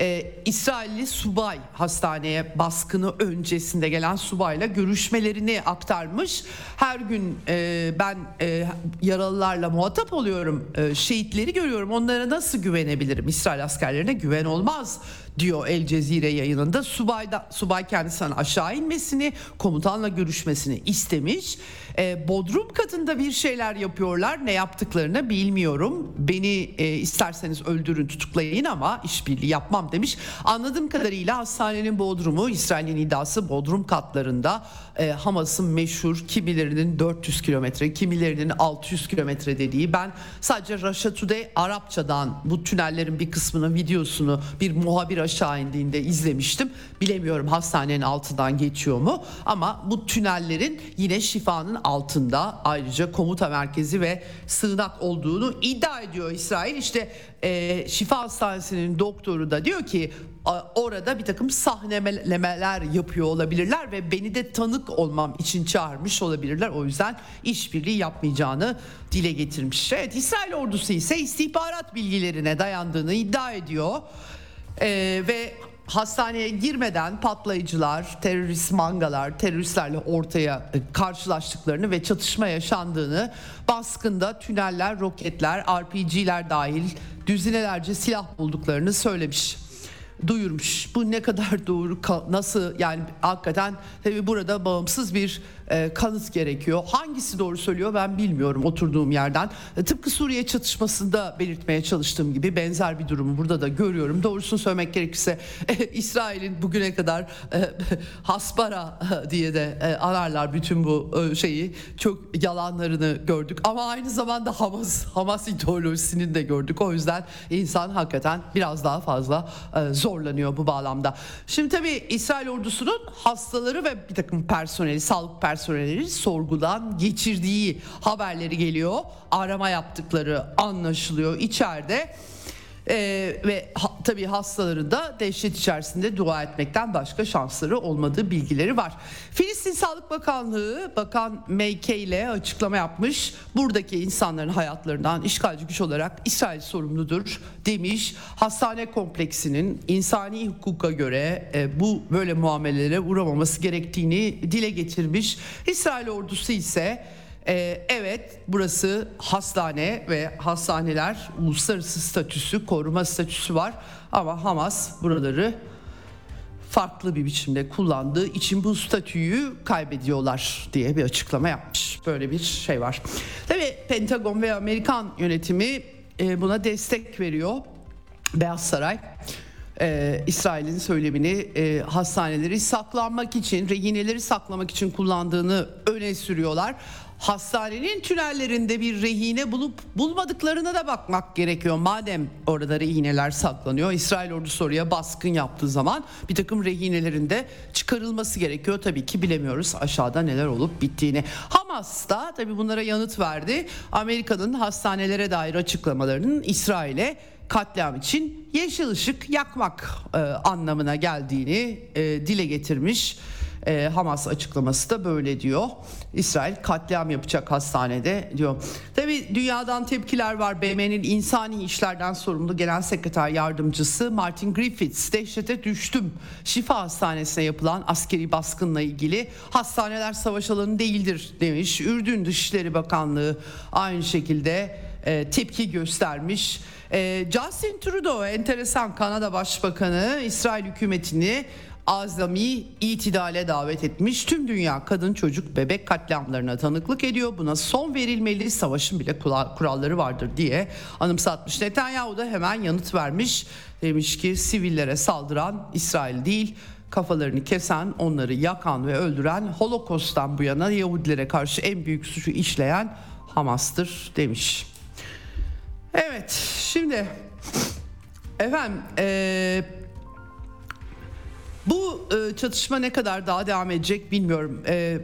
e, İsrailli subay hastaneye baskını öncesinde gelen subayla görüşmelerini aktarmış. Her gün e, ben e, yaralılarla muhatap oluyorum, e, şehitleri görüyorum. Onlara nasıl güvenebilirim? İsrail askerlerine güven olmaz diyor El Cezire yayınında. Subay, da, subay kendisinden aşağı inmesini, komutanla görüşmesini istemiş. E, Bodrum katında bir şeyler yapıyorlar. Ne yaptıklarını bilmiyorum. Beni e, isterseniz öldürün, tutuklayın ama işbirliği yapmam demiş. Anladığım kadarıyla hastanenin Bodrum'u, İsrail'in iddiası Bodrum katlarında e, Hamas'ın meşhur kimilerinin 400 kilometre, kimilerinin 600 kilometre dediği. Ben sadece Russia Today Arapçadan bu tünellerin bir kısmının videosunu bir muhabir aşağı indiğinde izlemiştim. Bilemiyorum hastanenin altından geçiyor mu ama bu tünellerin yine şifanın altında ayrıca komuta merkezi ve sığınak olduğunu iddia ediyor İsrail. İşte e, şifa hastanesinin doktoru da diyor ki orada bir takım sahnelemeler yapıyor olabilirler ve beni de tanık olmam için çağırmış olabilirler. O yüzden işbirliği yapmayacağını dile getirmiş. Evet İsrail ordusu ise istihbarat bilgilerine dayandığını iddia ediyor. Ee, ve hastaneye girmeden patlayıcılar, terörist mangalar, teröristlerle ortaya karşılaştıklarını ve çatışma yaşandığını, baskında tüneller, roketler, RPG'ler dahil düzinelerce silah bulduklarını söylemiş duyurmuş. Bu ne kadar doğru nasıl yani hakikaten tabii burada bağımsız bir e, kanıt gerekiyor. Hangisi doğru söylüyor ben bilmiyorum oturduğum yerden. E, tıpkı Suriye çatışmasında belirtmeye çalıştığım gibi benzer bir durumu burada da görüyorum. Doğrusunu söylemek gerekirse e, İsrail'in bugüne kadar Hasbara diye de e, anarlar bütün bu şeyi. Çok yalanlarını gördük ama aynı zamanda Hamas Hamas ideolojisini de gördük. O yüzden insan hakikaten biraz daha fazla zorlanıyor bu bağlamda. Şimdi tabii İsrail ordusunun hastaları ve bir takım personeli, sağlık personeli personeli sorgudan geçirdiği haberleri geliyor. Arama yaptıkları anlaşılıyor içeride. Ee, ve ha, tabii hastaları da dehşet içerisinde dua etmekten başka şansları olmadığı bilgileri var. Filistin Sağlık Bakanlığı Bakan Meyke ile açıklama yapmış. Buradaki insanların hayatlarından işgalci güç olarak İsrail sorumludur demiş. Hastane kompleksinin insani hukuka göre e, bu böyle muamelelere uğramaması gerektiğini dile getirmiş. İsrail ordusu ise ee, evet burası hastane ve hastaneler uluslararası statüsü, koruma statüsü var ama Hamas buraları farklı bir biçimde kullandığı için bu statüyü kaybediyorlar diye bir açıklama yapmış. Böyle bir şey var. Tabii Pentagon ve Amerikan yönetimi e, buna destek veriyor. Beyaz Saray e, İsrail'in söylemini e, hastaneleri saklanmak için, rehineleri saklamak için kullandığını öne sürüyorlar hastanenin tünellerinde bir rehine bulup bulmadıklarına da bakmak gerekiyor. Madem orada rehineler saklanıyor İsrail ordusu oraya baskın yaptığı zaman bir takım rehinelerin de çıkarılması gerekiyor. Tabii ki bilemiyoruz aşağıda neler olup bittiğini. Hamas da tabii bunlara yanıt verdi. Amerika'nın hastanelere dair açıklamalarının İsrail'e katliam için yeşil ışık yakmak e, anlamına geldiğini e, dile getirmiş. E, Hamas açıklaması da böyle diyor. İsrail katliam yapacak hastanede diyor. Tabi dünyadan tepkiler var. BM'nin insani işlerden sorumlu genel sekreter yardımcısı Martin Griffiths dehşete düştüm. Şifa hastanesine yapılan askeri baskınla ilgili hastaneler savaş alanı değildir demiş. Ürdün Dışişleri Bakanlığı aynı şekilde e, tepki göstermiş. E, Justin Trudeau enteresan Kanada Başbakanı İsrail hükümetini azami itidale davet etmiş. Tüm dünya kadın çocuk bebek katliamlarına tanıklık ediyor. Buna son verilmeli savaşın bile kuralları vardır diye anımsatmış. Netanyahu da hemen yanıt vermiş. Demiş ki sivillere saldıran İsrail değil kafalarını kesen, onları yakan ve öldüren Holokost'tan bu yana Yahudilere karşı en büyük suçu işleyen Hamas'tır demiş. Evet şimdi efendim ee, Bu e, çatışma ne kadar daha devam edecek bilmiyorum. E,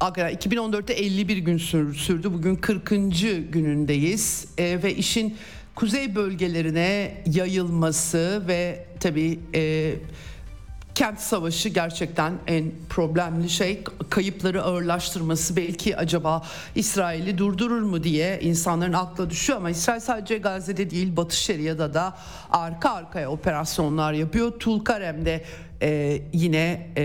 2014'te 51 gün sürdü. Bugün 40. günündeyiz. E, ve işin kuzey bölgelerine yayılması ve tabii e, kent savaşı gerçekten en problemli şey kayıpları ağırlaştırması belki acaba İsrail'i durdurur mu diye insanların akla düşüyor ama İsrail sadece Gazze'de değil Batı Şeria'da da arka arkaya operasyonlar yapıyor. Tulkarem'de e, yine e,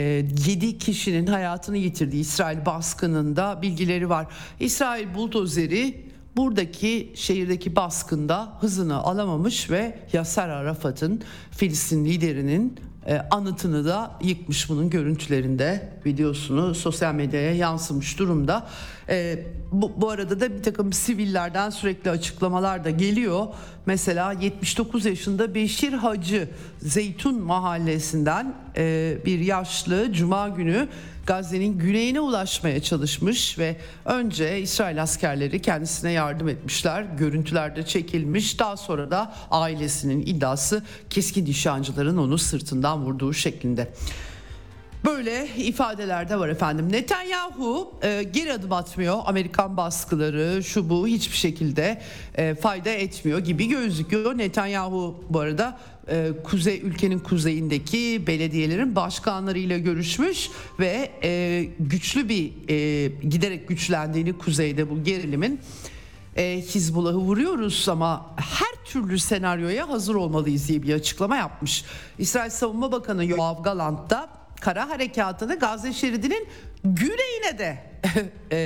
7 kişinin hayatını yitirdiği İsrail baskınında bilgileri var. İsrail buldozeri buradaki şehirdeki baskında hızını alamamış ve Yasser Arafat'ın Filistin liderinin e, anıtını da yıkmış bunun görüntülerinde videosunu sosyal medyaya yansımış durumda. E, bu, bu arada da bir takım sivillerden sürekli açıklamalar da geliyor. Mesela 79 yaşında Beşir Hacı Zeytun mahallesinden e, bir yaşlı cuma günü Gazze'nin güneyine ulaşmaya çalışmış ve önce İsrail askerleri kendisine yardım etmişler. Görüntülerde çekilmiş. Daha sonra da ailesinin iddiası keskin nişancıların onu sırtından vurduğu şeklinde. Böyle ifadeler de var efendim. Netanyahu e, geri adım atmıyor. Amerikan baskıları şu bu hiçbir şekilde e, fayda etmiyor gibi gözüküyor. Netanyahu bu arada e, kuzey ülkenin kuzeyindeki belediyelerin başkanlarıyla görüşmüş ve e, güçlü bir e, giderek güçlendiğini kuzeyde bu gerilimin e, Hizbullah'ı vuruyoruz ama her türlü senaryoya hazır olmalıyız diye bir açıklama yapmış. İsrail Savunma Bakanı Yoav Galant da kara harekatını Gazze şeridinin güneyine de e,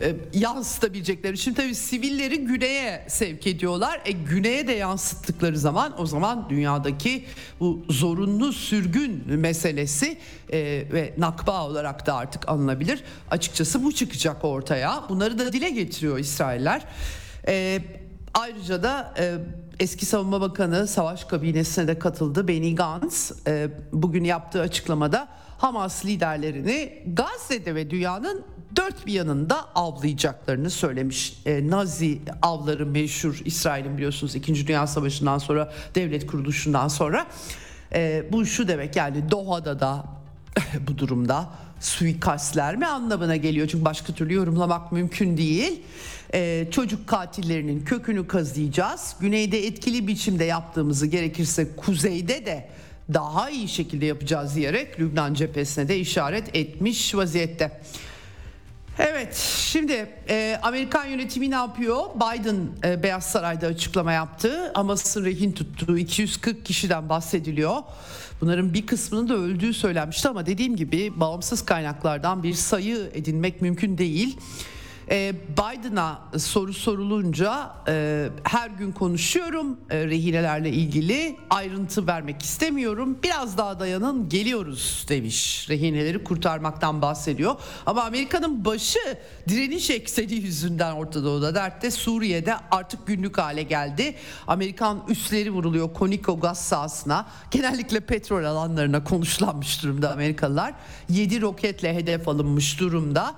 e, yansıtabilecekleri. Şimdi tabii sivilleri güneye sevk ediyorlar. E, güneye de yansıttıkları zaman o zaman dünyadaki bu zorunlu sürgün meselesi e, ve nakba olarak da artık anılabilir. Açıkçası bu çıkacak ortaya. Bunları da dile getiriyor İsrailler. E, ayrıca da e, eski savunma bakanı savaş kabinesine de katıldı. Benny Gantz e, bugün yaptığı açıklamada Hamas liderlerini Gazze'de ve dünyanın dört bir yanında avlayacaklarını söylemiş. E, Nazi avları meşhur İsrail'in biliyorsunuz 2. Dünya Savaşı'ndan sonra devlet kuruluşundan sonra. E, bu şu demek yani Doha'da da bu durumda suikastler mi anlamına geliyor çünkü başka türlü yorumlamak mümkün değil. Ee, çocuk katillerinin kökünü kazıyacağız. Güneyde etkili biçimde yaptığımızı gerekirse kuzeyde de daha iyi şekilde yapacağız diyerek Lübnan cephesine de işaret etmiş vaziyette. Evet şimdi e, Amerikan yönetimi ne yapıyor? Biden e, Beyaz Saray'da açıklama yaptı. Hamas'ın rehin tuttuğu 240 kişiden bahsediliyor. Bunların bir kısmının da öldüğü söylenmişti ama dediğim gibi bağımsız kaynaklardan bir sayı edinmek mümkün değil. E, Biden'a soru sorulunca e, her gün konuşuyorum e, rehinelerle ilgili ayrıntı vermek istemiyorum. Biraz daha dayanın geliyoruz demiş. Rehineleri kurtarmaktan bahsediyor. Ama Amerika'nın başı direniş ekseni yüzünden Orta Doğu'da dertte Suriye'de artık günlük hale geldi. Amerikan üsleri vuruluyor Koniko gaz sahasına. Genellikle petrol alanlarına konuşlanmış durumda Amerikalılar. 7 roketle hedef alınmış durumda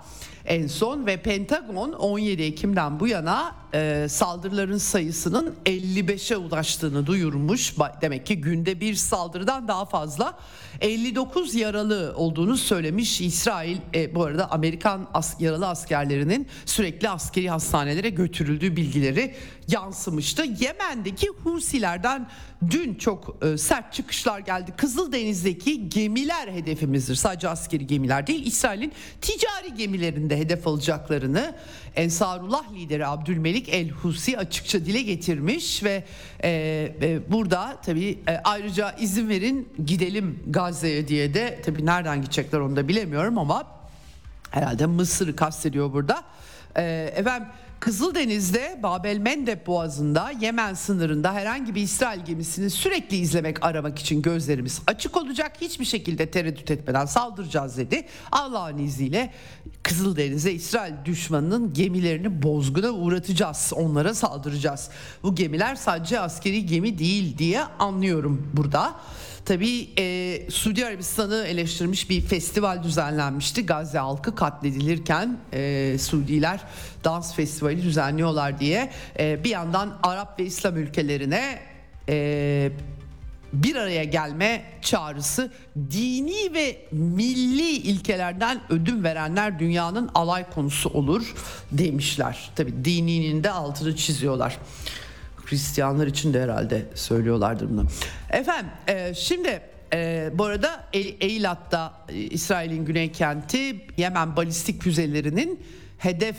en son ve Pentagon 17 Ekim'den bu yana e, saldırıların sayısının 55'e ulaştığını duyurmuş. Demek ki günde bir saldırıdan daha fazla 59 yaralı olduğunu söylemiş. İsrail e, bu arada Amerikan as, yaralı askerlerinin sürekli askeri hastanelere götürüldüğü bilgileri yansımıştı. Yemen'deki Husilerden dün çok e, sert çıkışlar geldi. Kızıldeniz'deki gemiler hedefimizdir. Sadece askeri gemiler değil İsrail'in ticari gemilerinde hedef alacaklarını Ensarullah lideri Abdülmelik El Husi açıkça dile getirmiş ve e, e, burada tabii e, ayrıca izin verin gidelim Gazze'ye diye de tabii nereden gidecekler onu da bilemiyorum ama herhalde Mısır'ı kastediyor burada. E, efendim Kızıldeniz'de Babel Mendeb Boğazı'nda Yemen sınırında herhangi bir İsrail gemisini sürekli izlemek aramak için gözlerimiz açık olacak. Hiçbir şekilde tereddüt etmeden saldıracağız dedi. Allah'ın izniyle Kızıldeniz'e İsrail düşmanının gemilerini bozguna uğratacağız. Onlara saldıracağız. Bu gemiler sadece askeri gemi değil diye anlıyorum burada. Tabii e, Suudi Arabistan'ı eleştirmiş bir festival düzenlenmişti. Gazze halkı katledilirken e, Suudiler dans festivali düzenliyorlar diye. E, bir yandan Arap ve İslam ülkelerine e, bir araya gelme çağrısı dini ve milli ilkelerden ödün verenler dünyanın alay konusu olur demişler. Tabi dininin de altını çiziyorlar. Hristiyanlar için de herhalde söylüyorlardır bunu. Efendim e, şimdi e, bu arada Eilat'ta e, İsrail'in güney kenti Yemen balistik füzelerinin hedef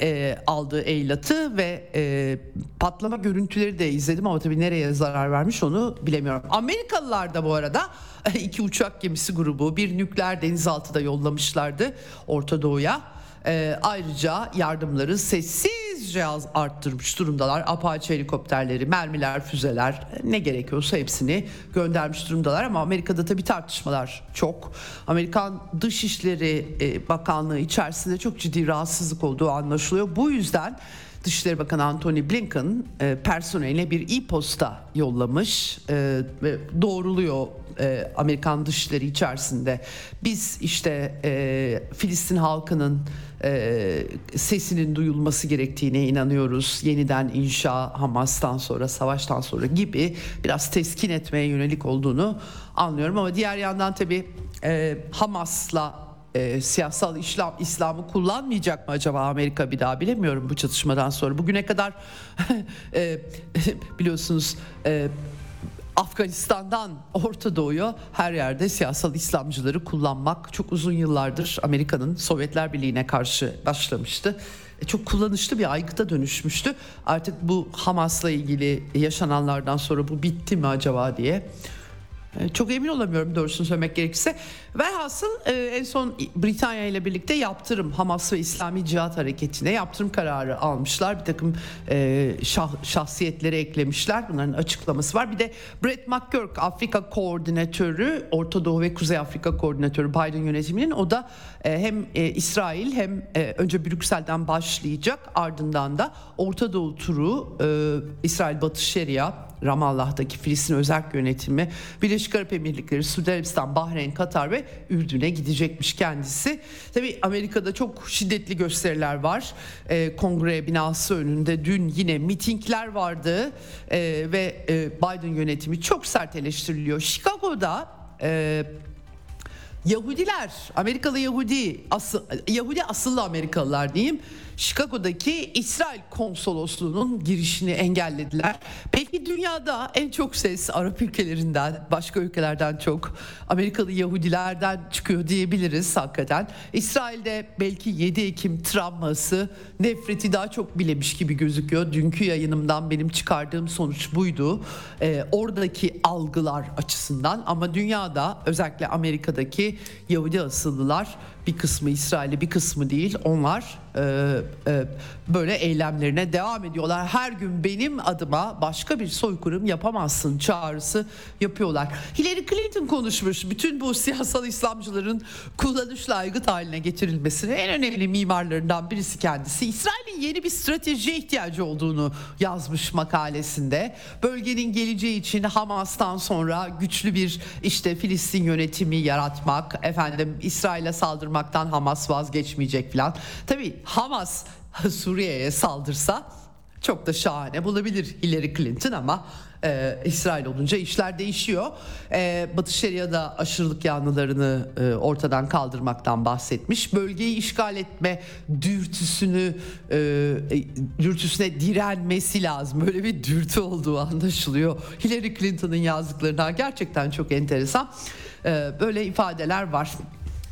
e, aldığı Eylat'ı ve e, patlama görüntüleri de izledim ama tabii nereye zarar vermiş onu bilemiyorum. Amerikalılar da bu arada iki uçak gemisi grubu bir nükleer denizaltı da yollamışlardı Orta Doğu'ya. E, ayrıca yardımları sessizce arttırmış durumdalar. Apache helikopterleri, mermiler, füzeler ne gerekiyorsa hepsini göndermiş durumdalar. Ama Amerika'da tabii tartışmalar çok. Amerikan Dışişleri e, Bakanlığı içerisinde çok ciddi rahatsızlık olduğu anlaşılıyor. Bu yüzden Dışişleri Bakanı Antony Blinken e, personeline bir e-posta yollamış e, doğruluyor e, Amerikan dışişleri içerisinde. Biz işte e, Filistin halkının e, sesinin duyulması gerektiğine inanıyoruz. Yeniden inşa Hamas'tan sonra, savaştan sonra gibi biraz teskin etmeye yönelik olduğunu anlıyorum. Ama diğer yandan tabii e, Hamas'la e, siyasal İslam İslam'ı kullanmayacak mı acaba Amerika bir daha bilemiyorum bu çatışmadan sonra. Bugüne kadar e, biliyorsunuz e, Afganistan'dan Orta Doğu'ya her yerde siyasal İslamcıları kullanmak çok uzun yıllardır Amerika'nın Sovyetler Birliği'ne karşı başlamıştı. E, çok kullanışlı bir aygıta dönüşmüştü. Artık bu Hamas'la ilgili yaşananlardan sonra bu bitti mi acaba diye çok emin olamıyorum doğrusunu söylemek gerekirse. Velhasıl e, en son Britanya ile birlikte yaptırım Hamas ve İslami Cihat Hareketi'ne yaptırım kararı almışlar. Bir takım e, şah, şahsiyetleri eklemişler. Bunların açıklaması var. Bir de Brett McGurk Afrika koordinatörü, Orta Doğu ve Kuzey Afrika koordinatörü Biden yönetiminin o da hem İsrail hem önce Brüksel'den başlayacak ardından da Orta Doğu turu İsrail Batı Şeria Ramallah'taki Filistin özel yönetimi, Birleşik Arap Emirlikleri, Suudi Arabistan, Bahreyn, Katar ve Ürdün'e gidecekmiş kendisi. Tabi Amerika'da çok şiddetli gösteriler var. E, kongre binası önünde dün yine mitingler vardı e, ve e, Biden yönetimi çok sert eleştiriliyor. Chicago'da e, Yahudiler, Amerikalı Yahudi, asıl, Yahudi asıllı Amerikalılar diyeyim Chicago'daki İsrail konsolosluğunun girişini engellediler. Belki dünyada en çok ses Arap ülkelerinden, başka ülkelerden çok Amerikalı Yahudilerden çıkıyor diyebiliriz hakikaten. İsrail'de belki 7 Ekim travması nefreti daha çok bilemiş gibi gözüküyor. Dünkü yayınımdan benim çıkardığım sonuç buydu. Ee, oradaki algılar açısından ama dünyada özellikle Amerika'daki Yahudi asıllılar bir kısmı İsrail'li bir kısmı değil onlar e, e, böyle eylemlerine devam ediyorlar. Her gün benim adıma başka bir soykırım yapamazsın çağrısı yapıyorlar. Hillary Clinton konuşmuş bütün bu siyasal İslamcıların kullanışla aygıt haline getirilmesini en önemli mimarlarından birisi kendisi. İsrail'in yeni bir stratejiye ihtiyacı olduğunu yazmış makalesinde. Bölgenin geleceği için Hamas'tan sonra güçlü bir işte Filistin yönetimi yaratmak, efendim İsrail'e saldırmaktan Hamas vazgeçmeyecek falan. Tabii Hamas Suriye'ye saldırsa çok da şahane bulabilir Hillary Clinton ama e, İsrail olunca işler değişiyor. E, Batı Şeria'da aşırılık yanlılarını e, ortadan kaldırmaktan bahsetmiş. Bölgeyi işgal etme dürtüsünü e, e, dürtüsüne direnmesi lazım. Böyle bir dürtü olduğu anlaşılıyor. Hillary Clinton'ın yazdıklarına gerçekten çok enteresan. E, böyle ifadeler var.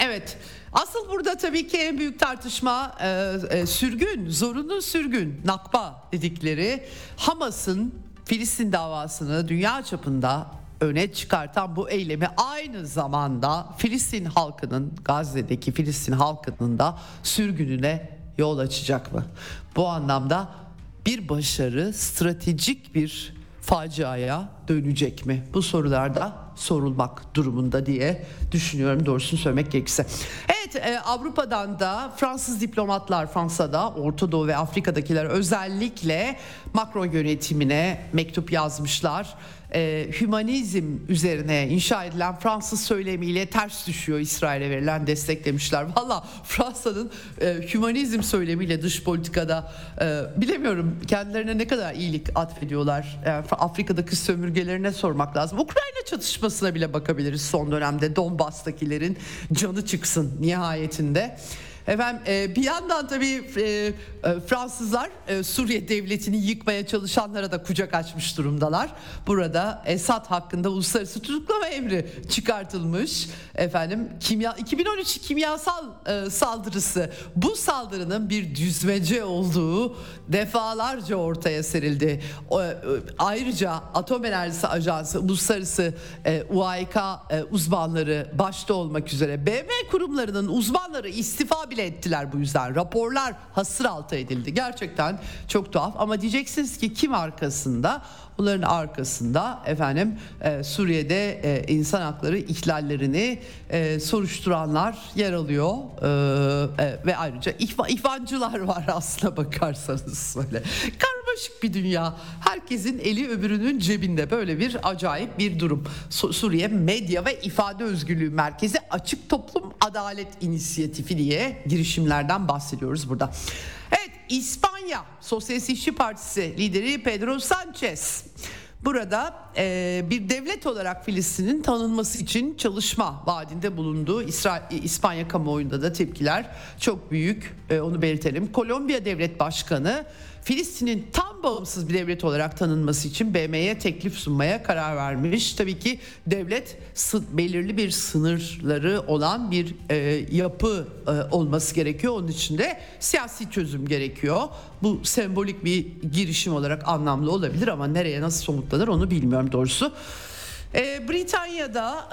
Evet. Asıl burada tabii ki en büyük tartışma e, e, sürgün, zorunlu sürgün, nakba dedikleri Hamas'ın Filistin davasını dünya çapında öne çıkartan bu eylemi aynı zamanda Filistin halkının Gazze'deki Filistin halkının da sürgününe yol açacak mı? Bu anlamda bir başarı, stratejik bir faciaya dönecek mi? Bu sorularda sorulmak durumunda diye düşünüyorum doğrusunu söylemek gerekirse. Evet e, Avrupa'dan da Fransız diplomatlar Fransa'da Orta Doğu ve Afrika'dakiler özellikle Macron yönetimine mektup yazmışlar. E, hümanizm üzerine inşa edilen Fransız söylemiyle ters düşüyor İsrail'e verilen destek demişler. Valla Fransa'nın e, hümanizm söylemiyle dış politikada e, bilemiyorum kendilerine ne kadar iyilik atfediyorlar. Yani Afrika'daki sömürgelerine sormak lazım. Ukrayna çatışmasına bile bakabiliriz son dönemde Donbas'takilerin canı çıksın nihayetinde. Efendim e, bir yandan tabii e, e, Fransızlar Suriye devletini yıkmaya çalışanlara da kucak açmış durumdalar. Burada Esad hakkında uluslararası tutuklama emri çıkartılmış. Efendim kimya 2013 kimyasal saldırısı bu saldırının bir düzmece olduğu defalarca ortaya serildi. ayrıca Atom Enerjisi Ajansı uluslararası UAK uzmanları başta olmak üzere BM kurumlarının uzmanları istifa bile ettiler bu yüzden. Raporlar hasır altı edildi. Gerçekten çok tuhaf ama diyeceksiniz ki kim arkasında? Bunların arkasında efendim e, Suriye'de e, insan hakları ihlallerini e, soruşturanlar yer alıyor e, e, ve ayrıca ihva, ihvancılar var aslına bakarsanız böyle karmaşık bir dünya. Herkesin eli öbürünün cebinde böyle bir acayip bir durum. Suriye Medya ve İfade Özgürlüğü Merkezi Açık Toplum Adalet İnisiyatifi diye girişimlerden bahsediyoruz burada. Evet İspanya Sosyalist İşçi Partisi lideri Pedro Sanchez burada e, bir devlet olarak Filistin'in tanınması için çalışma vaadinde bulunduğu İsrail, İspanya kamuoyunda da tepkiler çok büyük e, onu belirtelim. Kolombiya Devlet Başkanı Filistin'in tam bağımsız bir devlet olarak tanınması için BM'ye teklif sunmaya karar vermiş. Tabii ki devlet belirli bir sınırları olan bir e, yapı e, olması gerekiyor. Onun için de siyasi çözüm gerekiyor. Bu sembolik bir girişim olarak anlamlı olabilir ama nereye nasıl somutlanır onu bilmiyorum doğrusu. E, Britanya'da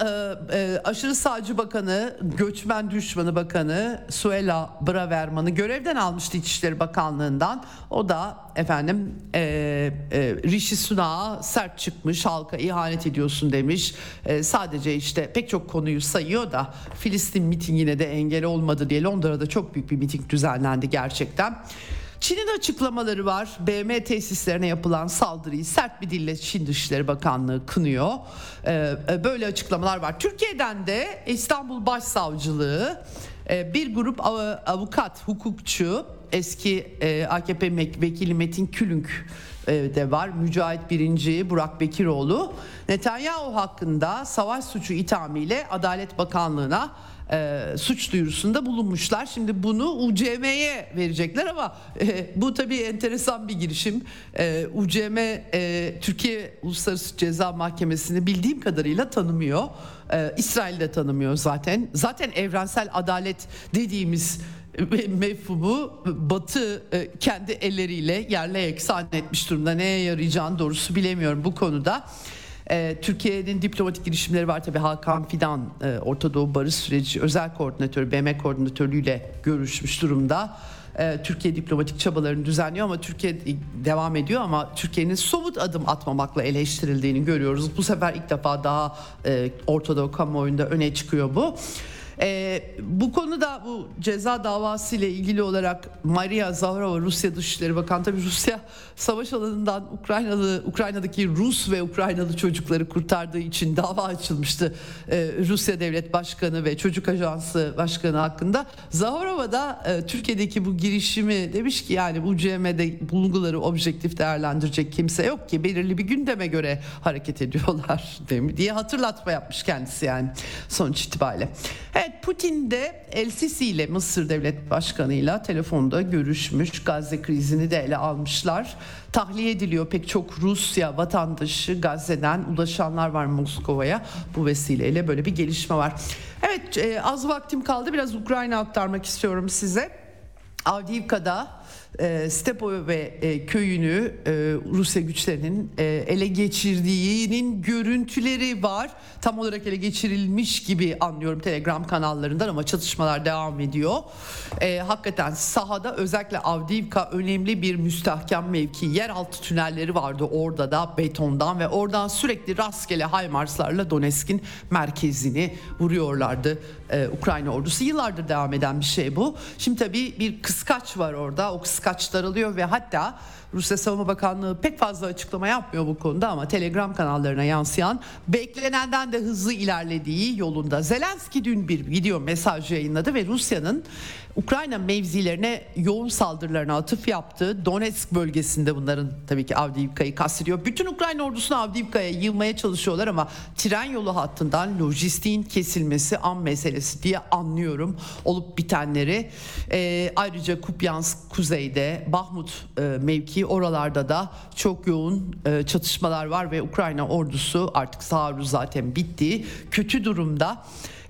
e, e, aşırı sağcı bakanı, göçmen düşmanı bakanı Suella Braverman'ı görevden almıştı İçişleri Bakanlığı'ndan. O da efendim e, e, Rishi Sunak'a sert çıkmış, halka ihanet ediyorsun demiş. E, sadece işte pek çok konuyu sayıyor da Filistin mitingine de engel olmadı diye Londra'da çok büyük bir miting düzenlendi gerçekten. Çin'in açıklamaları var. BM tesislerine yapılan saldırıyı sert bir dille Çin Dışişleri Bakanlığı kınıyor. Ee, e, böyle açıklamalar var. Türkiye'den de İstanbul Başsavcılığı e, bir grup avukat, hukukçu, eski e, AKP vekili Metin Külünk de var. Mücahit Birinci, Burak Bekiroğlu Netanyahu hakkında savaş suçu ithamiyle Adalet Bakanlığı'na e, suç duyurusunda bulunmuşlar. Şimdi bunu UCM'ye verecekler ama e, bu tabii enteresan bir girişim. E, UCM e, Türkiye Uluslararası Ceza Mahkemesi'ni bildiğim kadarıyla tanımıyor. E, İsrail de tanımıyor zaten. Zaten evrensel adalet dediğimiz e, mefhumu Batı e, kendi elleriyle yerle eksan etmiş durumda. Neye yarayacağını doğrusu bilemiyorum bu konuda. E, Türkiye'nin diplomatik girişimleri var tabii Hakan Fidan e, Orta Doğu Barış Süreci özel koordinatörü BM koordinatörlüğüyle görüşmüş durumda. E, Türkiye diplomatik çabalarını düzenliyor ama Türkiye devam ediyor ama Türkiye'nin somut adım atmamakla eleştirildiğini görüyoruz. Bu sefer ilk defa daha e, Orta Doğu kamuoyunda öne çıkıyor bu. E, bu konuda bu ceza davası ile ilgili olarak Maria Zaharova Rusya Dışişleri Bakanı tabii Rusya savaş alanından Ukraynalı Ukrayna'daki Rus ve Ukraynalı çocukları kurtardığı için dava açılmıştı. E, Rusya Devlet Başkanı ve Çocuk Ajansı Başkanı hakkında. Zaharova da e, Türkiye'deki bu girişimi demiş ki yani bu CM'de bulguları objektif değerlendirecek kimse yok ki belirli bir gündeme göre hareket ediyorlar diye hatırlatma yapmış kendisi yani sonuç itibariyle. Evet Putin de El Sisi ile Mısır Devlet Başkanı ile telefonda görüşmüş. Gazze krizini de ele almışlar. Tahliye ediliyor pek çok Rusya vatandaşı Gazze'den ulaşanlar var Moskova'ya. Bu vesileyle böyle bir gelişme var. Evet e, az vaktim kaldı biraz Ukrayna aktarmak istiyorum size. Avdiivka'da e, Stepo ve e, köyünü e, Rusya güçlerinin e, ele geçirdiğinin görüntüleri var. Tam olarak ele geçirilmiş gibi anlıyorum Telegram kanallarından ama çatışmalar devam ediyor. E, hakikaten sahada özellikle Avdiivka önemli bir müstahkem mevki. Yeraltı tünelleri vardı orada da betondan ve oradan sürekli rastgele Haymarslarla Donetsk'in merkezini vuruyorlardı e, Ukrayna ordusu. Yıllardır devam eden bir şey bu. Şimdi tabii bir kıskaç var orada. O kıskaç kıskaç daralıyor ve hatta Rusya Savunma Bakanlığı pek fazla açıklama yapmıyor bu konuda ama Telegram kanallarına yansıyan beklenenden de hızlı ilerlediği yolunda. Zelenski dün bir video mesaj yayınladı ve Rusya'nın Ukrayna mevzilerine yoğun saldırılarına atıf yaptı. Donetsk bölgesinde bunların tabii ki Avdiivka'yı kastediyor. Bütün Ukrayna ordusunu Avdiivka'ya yığmaya çalışıyorlar ama tren yolu hattından lojistiğin kesilmesi an meselesi diye anlıyorum olup bitenleri. Ee, ayrıca Kupyansk kuzeyde, Bahmut e, mevki oralarda da çok yoğun e, çatışmalar var ve Ukrayna ordusu artık taarruz zaten bitti. Kötü durumda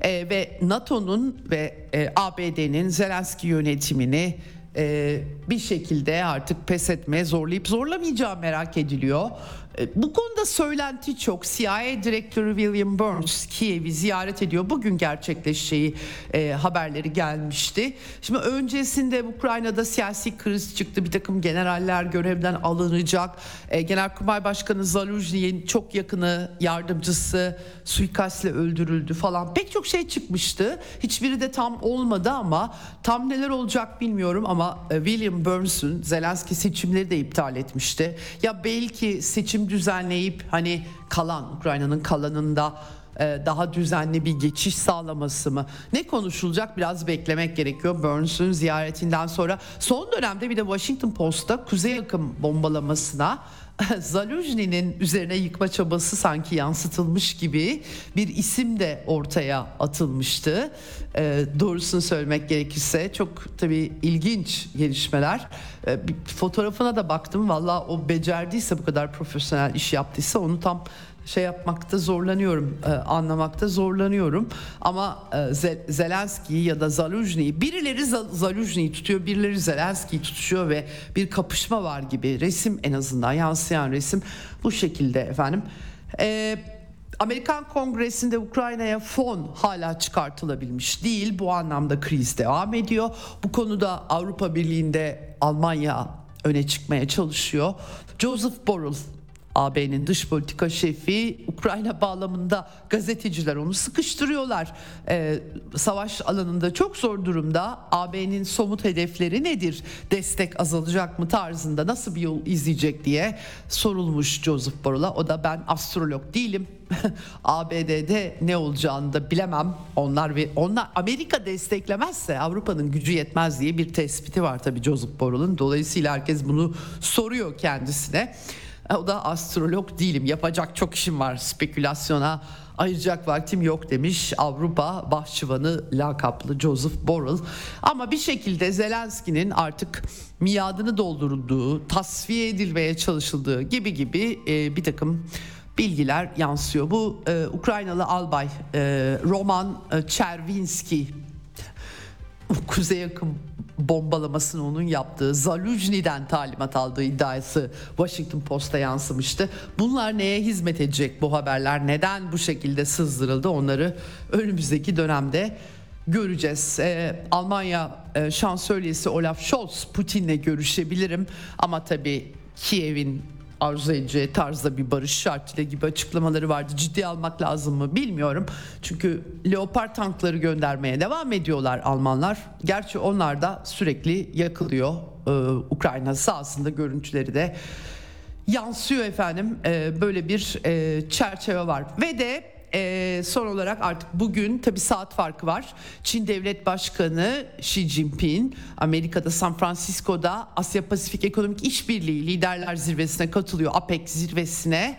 e, ve NATO'nun ve e, ABD'nin Zelenski yönetimini e, bir şekilde artık pes etmeye zorlayıp zorlamayacağı merak ediliyor. E, bu konuda söylenti çok. CIA Direktörü William Burns Kiev'i ziyaret ediyor. Bugün gerçekleşeceği e, haberleri gelmişti. Şimdi öncesinde Ukrayna'da siyasi kriz çıktı. Bir takım generaller görevden alınacak. E, Genelkurmay Başkanı Zaluzny'in çok yakını yardımcısı suikastle öldürüldü falan. Pek çok şey çıkmıştı. Hiçbiri de tam olmadı ama tam neler olacak bilmiyorum ama e, William Burns'un Zelenski seçimleri de iptal etmişti. Ya belki seçim düzenleyip hani kalan Ukrayna'nın kalanında e, daha düzenli bir geçiş sağlaması mı? Ne konuşulacak biraz beklemek gerekiyor Burns'un ziyaretinden sonra. Son dönemde bir de Washington Post'ta kuzey yakın bombalamasına Zaluzny'nin üzerine yıkma çabası sanki yansıtılmış gibi bir isim de ortaya atılmıştı. E, doğrusunu söylemek gerekirse çok tabii ilginç gelişmeler. E, bir fotoğrafına da baktım. Valla o becerdiyse bu kadar profesyonel iş yaptıysa onu tam şey yapmakta zorlanıyorum, e, anlamakta zorlanıyorum. Ama e, ya da Zaluzny'yi birileri Zaluzny'yi tutuyor, birileri Zelenski'yi tutuşuyor ve bir kapışma var gibi. Resim en azından yansıyan resim bu şekilde efendim. E, Amerikan Kongresi'nde Ukrayna'ya fon hala çıkartılabilmiş değil. Bu anlamda kriz devam ediyor. Bu konuda Avrupa Birliği'nde Almanya öne çıkmaya çalışıyor. Joseph Borrell AB'nin dış politika şefi Ukrayna bağlamında gazeteciler onu sıkıştırıyorlar. Ee, savaş alanında çok zor durumda. AB'nin somut hedefleri nedir? Destek azalacak mı tarzında nasıl bir yol izleyecek diye sorulmuş Joseph Borrell'a. O da ben astrolog değilim. ABD'de ne olacağını da bilemem. Onlar ve onlar Amerika desteklemezse Avrupa'nın gücü yetmez diye bir tespiti var tabii Joseph Borrell'ın. Dolayısıyla herkes bunu soruyor kendisine. O da astrolog değilim yapacak çok işim var spekülasyona ayıracak vaktim yok demiş Avrupa Bahçıvanı lakaplı Joseph Borrell. Ama bir şekilde Zelenski'nin artık miadını doldurulduğu, tasfiye edilmeye çalışıldığı gibi gibi e, bir takım bilgiler yansıyor. Bu e, Ukraynalı albay e, Roman e, Çervinski Kuzey yakın bombalamasını onun yaptığı Zaluzny'den talimat aldığı iddiası Washington Post'a yansımıştı. Bunlar neye hizmet edecek bu haberler? Neden bu şekilde sızdırıldı? Onları önümüzdeki dönemde göreceğiz. Ee, Almanya e, şansölyesi Olaf Scholz Putin'le görüşebilirim ama tabii Kiev'in arzu edeceği tarzda bir barış şartıyla gibi açıklamaları vardı. Ciddi almak lazım mı bilmiyorum. Çünkü Leopard tankları göndermeye devam ediyorlar Almanlar. Gerçi onlar da sürekli yakılıyor. Ee, Ukrayna sahasında görüntüleri de yansıyor efendim. Ee, böyle bir e, çerçeve var. Ve de e, son olarak artık bugün tabi saat farkı var. Çin Devlet Başkanı Xi Jinping Amerika'da San Francisco'da Asya Pasifik Ekonomik İşbirliği Liderler Zirvesi'ne katılıyor. APEC zirvesine.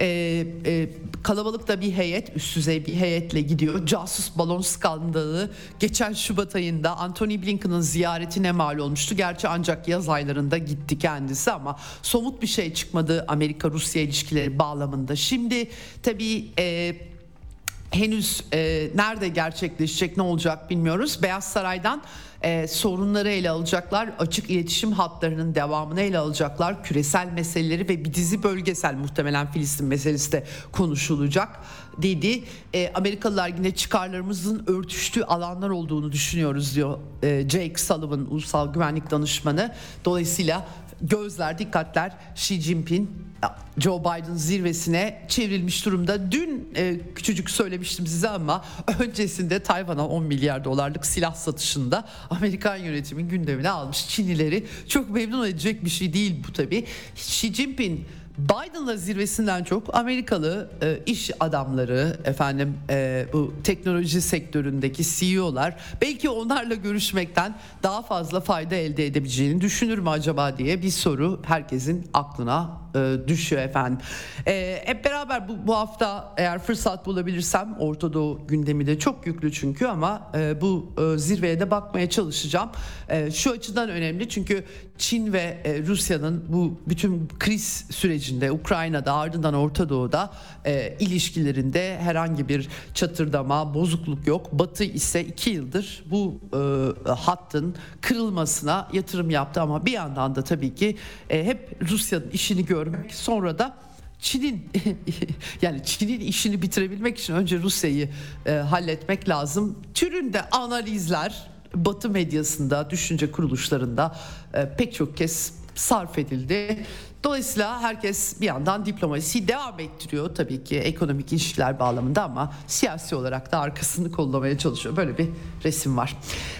Ee, e, kalabalık da bir heyet üst düzey bir heyetle gidiyor. Casus balon skandalı geçen Şubat ayında Anthony Blinken'ın ziyaretine mal olmuştu. Gerçi ancak yaz aylarında gitti kendisi ama somut bir şey çıkmadı Amerika-Rusya ilişkileri bağlamında. Şimdi tabii e, henüz e, nerede gerçekleşecek ne olacak bilmiyoruz. Beyaz Saray'dan e, sorunları ele alacaklar, açık iletişim hatlarının devamını ele alacaklar, küresel meseleleri ve bir dizi bölgesel muhtemelen Filistin meselesi de konuşulacak dedi. E, Amerikalılar yine çıkarlarımızın örtüştüğü alanlar olduğunu düşünüyoruz diyor e, Jake Sullivan, ulusal güvenlik danışmanı. Dolayısıyla gözler, dikkatler Xi Jinping Joe Biden zirvesine çevrilmiş durumda. Dün e, küçücük söylemiştim size ama öncesinde Tayvan'a 10 milyar dolarlık silah satışında Amerikan yönetimin gündemine almış Çinlileri. Çok memnun edecek bir şey değil bu tabii. Xi Jinping Biden'la zirvesinden çok Amerikalı e, iş adamları efendim e, bu teknoloji sektöründeki CEO'lar belki onlarla görüşmekten daha fazla fayda elde edebileceğini düşünür mü acaba diye bir soru herkesin aklına e, düşüyor efendim. E, hep beraber bu, bu hafta eğer fırsat bulabilirsem Orta Doğu gündemi de çok yüklü çünkü ama e, bu e, zirveye de bakmaya çalışacağım. E, şu açıdan önemli çünkü Çin ve e, Rusya'nın bu bütün kriz sürecinde Ukrayna'da ardından Orta Doğu'da e, ilişkilerinde herhangi bir çatırdama, bozukluk yok. Batı ise iki yıldır bu e, hattın kırılmasına yatırım yaptı ama bir yandan da tabii ki e, hep Rusya'nın işini görmek sonra da Çin'in yani Çin'in işini bitirebilmek için önce Rusya'yı e, halletmek lazım. Türünde analizler Batı medyasında, düşünce kuruluşlarında e, pek çok kez sarf edildi. Dolayısıyla herkes bir yandan diplomasiyi devam ettiriyor tabii ki ekonomik ilişkiler bağlamında ama siyasi olarak da arkasını kollamaya çalışıyor. Böyle bir resim var.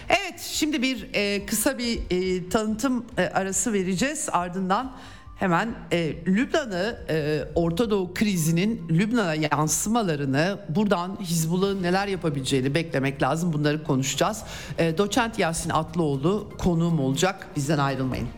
Evet şimdi bir e, kısa bir e, tanıtım e, arası vereceğiz ardından hemen e, Lübnan'ı e, Orta Doğu krizinin Lübnan'a yansımalarını buradan Hizbullah'ın neler yapabileceğini beklemek lazım. Bunları konuşacağız. E, Doçent Yasin Atlıoğlu konuğum olacak. Bizden ayrılmayın.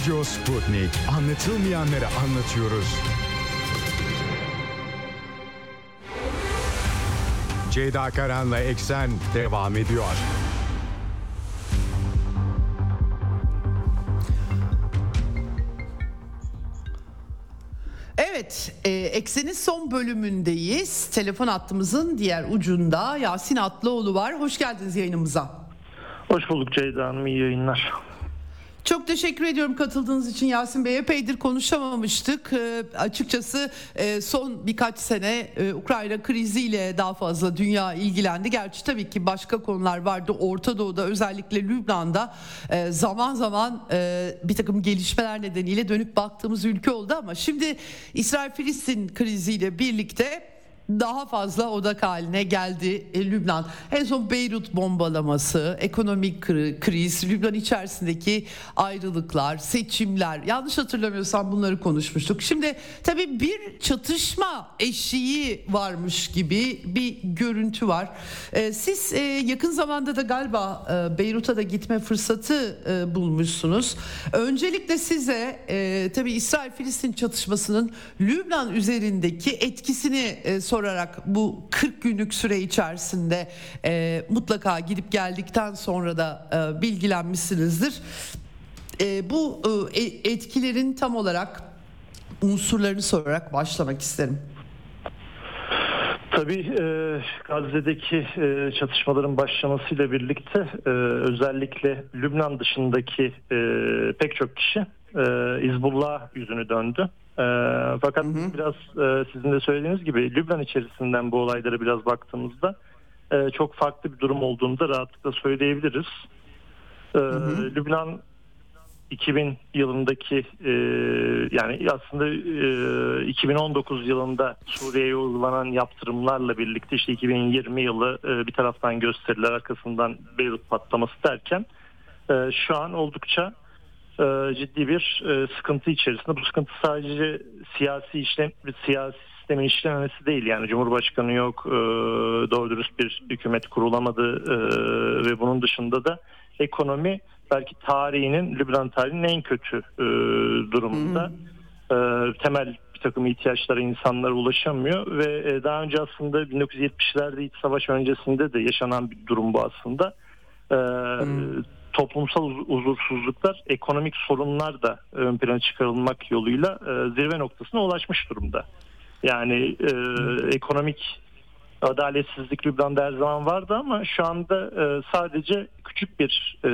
Radyo Sputnik. Anlatılmayanları anlatıyoruz. Ceyda Karan'la Eksen devam ediyor. Evet, e, Eksen'in son bölümündeyiz. Telefon hattımızın diğer ucunda Yasin Atlıoğlu var. Hoş geldiniz yayınımıza. Hoş bulduk Ceyda Hanım, iyi yayınlar. Çok teşekkür ediyorum katıldığınız için Yasin Bey. Epeydir konuşamamıştık. E, açıkçası e, son birkaç sene e, Ukrayna kriziyle daha fazla dünya ilgilendi. Gerçi tabii ki başka konular vardı. Orta Doğu'da özellikle Lübnan'da e, zaman zaman bir takım gelişmeler nedeniyle dönüp baktığımız ülke oldu ama şimdi İsrail-Filistin kriziyle birlikte daha fazla odak haline geldi e, Lübnan. En son Beyrut bombalaması, ekonomik kriz, Lübnan içerisindeki ayrılıklar, seçimler. Yanlış hatırlamıyorsam bunları konuşmuştuk. Şimdi tabii bir çatışma eşiği varmış gibi bir görüntü var. E, siz e, yakın zamanda da galiba e, Beyrut'a da gitme fırsatı e, bulmuşsunuz. Öncelikle size e, tabii İsrail-Filistin çatışmasının Lübnan üzerindeki etkisini e, sor sorarak bu 40 günlük süre içerisinde e, mutlaka gidip geldikten sonra da e, bilgilenmişsinizdir. E, bu e, etkilerin tam olarak unsurlarını sorarak başlamak isterim. Tabii e, Gazze'deki e, çatışmaların başlamasıyla birlikte e, özellikle Lübnan dışındaki e, pek çok kişi e, İzbullah yüzünü döndü. E, fakat hı hı. biraz e, sizin de söylediğiniz gibi Lübnan içerisinden bu olaylara biraz baktığımızda e, çok farklı bir durum olduğunu da rahatlıkla söyleyebiliriz. E, hı hı. Lübnan 2000 yılındaki e, yani aslında e, 2019 yılında Suriye'ye uygulanan yaptırımlarla birlikte işte 2020 yılı e, bir taraftan gösteriler arkasından Beyrut patlaması derken e, şu an oldukça ciddi bir e, sıkıntı içerisinde. Bu sıkıntı sadece siyasi işlem siyasi sistemin işlememesi değil. Yani Cumhurbaşkanı yok, e, doğru dürüst bir hükümet kurulamadı ve bunun dışında da ekonomi belki tarihinin, Lübnan tarihinin en kötü durumunda. Hmm. Temel bir takım ihtiyaçlara insanlar ulaşamıyor ve daha önce aslında 1970'lerde iç savaş öncesinde de yaşanan bir durum bu aslında. Hmm toplumsal huzursuzluklar, ekonomik sorunlar da ön plana çıkarılmak yoluyla e, zirve noktasına ulaşmış durumda. Yani e, ekonomik adaletsizlik Lübnan'da her zaman vardı ama şu anda e, sadece küçük bir e,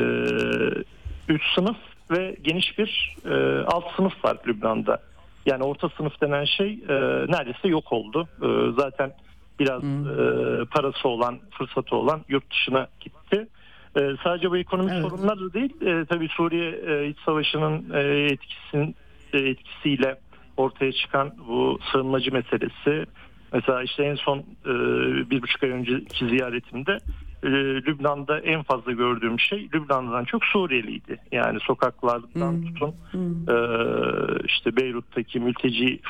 üst sınıf ve geniş bir e, alt sınıf var Lübnan'da. Yani orta sınıf denen şey e, neredeyse yok oldu. E, zaten biraz hmm. e, parası olan, fırsatı olan yurt dışına gitti. E, sadece bu ekonomik evet. sorunlar da değil. E, tabii Suriye e, iç savaşının e, etkisinin e, etkisiyle ortaya çıkan bu sığınmacı meselesi. Mesela işte en son e, bir buçuk ay önceki ziyaretimde e, Lübnan'da en fazla gördüğüm şey Lübnan'dan çok Suriyeliydi. Yani sokaklardan hmm. tutun hmm. E, işte Beyrut'taki mülteci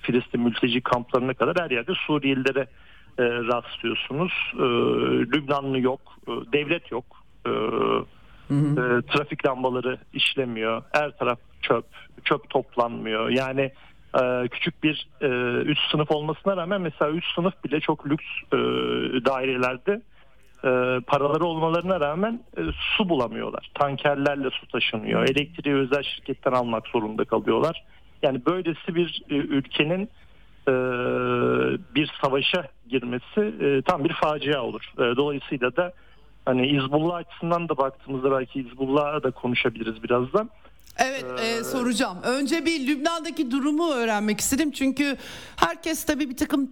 Filistin mülteci kamplarına kadar her yerde Suriyelilere e, rastlıyorsunuz. E, Lübnanlı yok, e, devlet yok. E, e, trafik lambaları işlemiyor. Her taraf çöp, çöp toplanmıyor. Yani e, küçük bir e, üst sınıf olmasına rağmen mesela üst sınıf bile çok lüks e, dairelerde e, paraları olmalarına rağmen e, su bulamıyorlar. Tankerlerle su taşınıyor. Elektriği özel şirketten almak zorunda kalıyorlar. Yani böylesi bir e, ülkenin e, bir savaşa girmesi e, tam bir facia olur. E, dolayısıyla da hani İzbullah açısından da baktığımızda belki İzbullah'a da konuşabiliriz birazdan. Evet e, soracağım. Önce bir Lübnan'daki durumu öğrenmek istedim. Çünkü herkes tabii bir takım